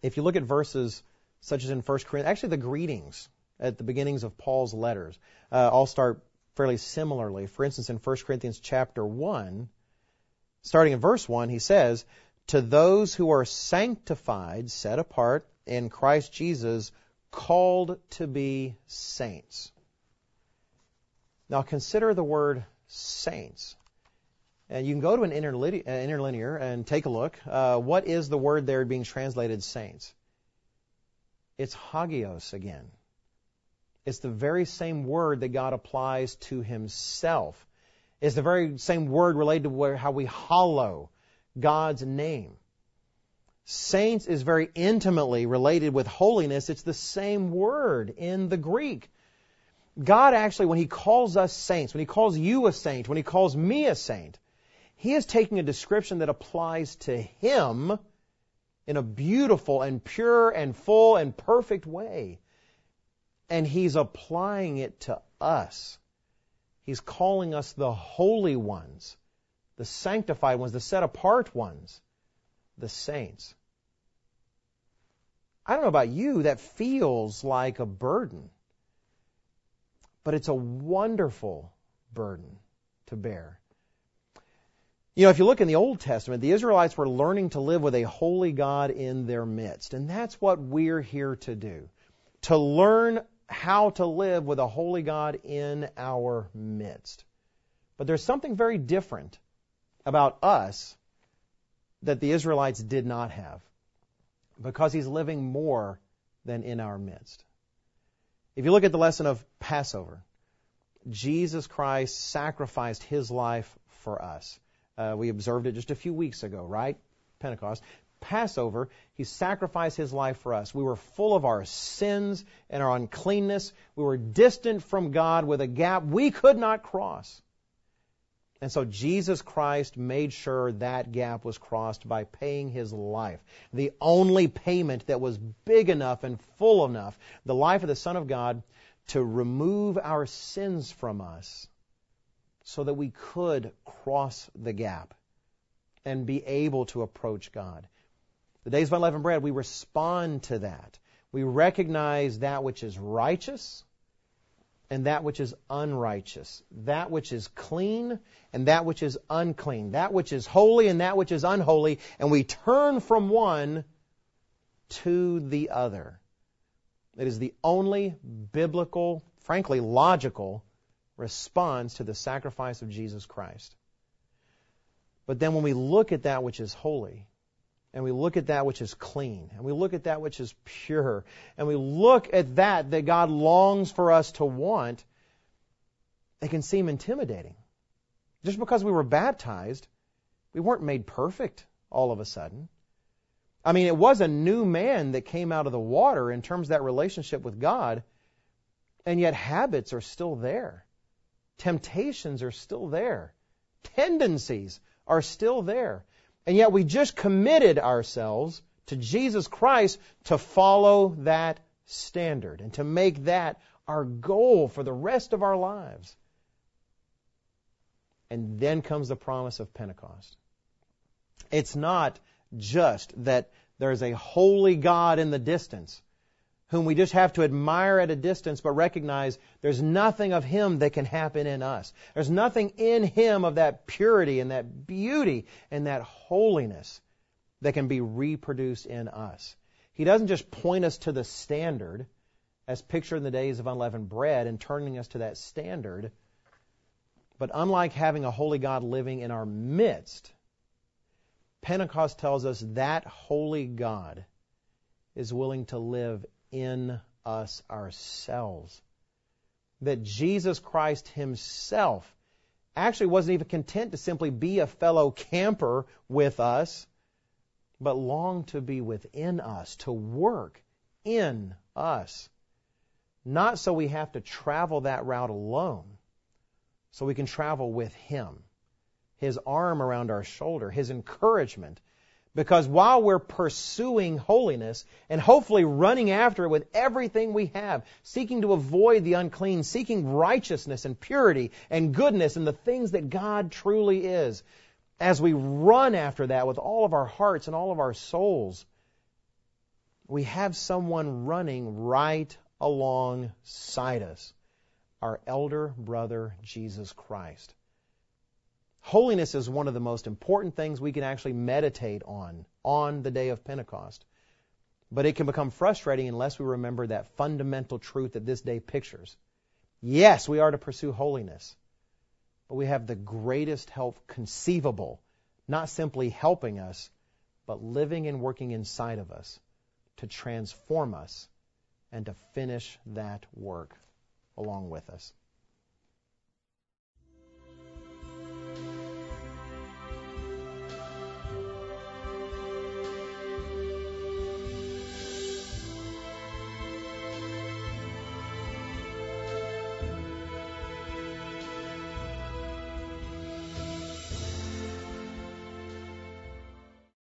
if you look at verses such as in 1 Corinthians, actually the greetings at the beginnings of Paul's letters uh, all start fairly similarly. For instance, in 1 Corinthians chapter 1, starting in verse 1, he says, To those who are sanctified, set apart in Christ Jesus, called to be saints. Now consider the word saints. And you can go to an interlinear and take a look. Uh, what is the word there being translated saints? It's hagios again. It's the very same word that God applies to Himself. It's the very same word related to how we hallow God's name. Saints is very intimately related with holiness. It's the same word in the Greek. God actually, when He calls us saints, when He calls you a saint, when He calls me a saint, He is taking a description that applies to Him in a beautiful and pure and full and perfect way. And He's applying it to us. He's calling us the holy ones, the sanctified ones, the set apart ones, the saints. I don't know about you, that feels like a burden. But it's a wonderful burden to bear. You know, if you look in the Old Testament, the Israelites were learning to live with a holy God in their midst. And that's what we're here to do. To learn how to live with a holy God in our midst. But there's something very different about us that the Israelites did not have. Because he's living more than in our midst. If you look at the lesson of Passover, Jesus Christ sacrificed his life for us. Uh, we observed it just a few weeks ago, right? Pentecost. Passover, he sacrificed his life for us. We were full of our sins and our uncleanness. We were distant from God with a gap we could not cross. And so Jesus Christ made sure that gap was crossed by paying his life. The only payment that was big enough and full enough, the life of the Son of God, to remove our sins from us so that we could cross the gap and be able to approach God. The days of unleavened bread, we respond to that. We recognize that which is righteous and that which is unrighteous, that which is clean and that which is unclean, that which is holy and that which is unholy, and we turn from one to the other. It is the only biblical, frankly logical response to the sacrifice of Jesus Christ. But then when we look at that which is holy, and we look at that which is clean, and we look at that which is pure, and we look at that that God longs for us to want, it can seem intimidating. Just because we were baptized, we weren't made perfect all of a sudden. I mean, it was a new man that came out of the water in terms of that relationship with God, and yet habits are still there. Temptations are still there. Tendencies are still there. And yet we just committed ourselves to Jesus Christ to follow that standard and to make that our goal for the rest of our lives. And then comes the promise of Pentecost. It's not just that there's a holy God in the distance whom we just have to admire at a distance, but recognize there's nothing of Him that can happen in us. There's nothing in Him of that purity and that beauty and that holiness that can be reproduced in us. He doesn't just point us to the standard, as pictured in the days of unleavened bread, and turning us to that standard. But unlike having a holy God living in our midst, Pentecost tells us that holy God is willing to live in us ourselves. That Jesus Christ Himself actually wasn't even content to simply be a fellow camper with us, but longed to be within us, to work in us. Not so we have to travel that route alone, so we can travel with Him. His arm around our shoulder, His encouragement, because while we're pursuing holiness and hopefully running after it with everything we have, seeking to avoid the unclean, seeking righteousness and purity and goodness and the things that God truly is, as we run after that with all of our hearts and all of our souls, we have someone running right alongside us our elder brother, Jesus Christ. Holiness is one of the most important things we can actually meditate on on the day of Pentecost. But it can become frustrating unless we remember that fundamental truth that this day pictures. Yes, we are to pursue holiness, but we have the greatest help conceivable, not simply helping us, but living and working inside of us to transform us and to finish that work along with us.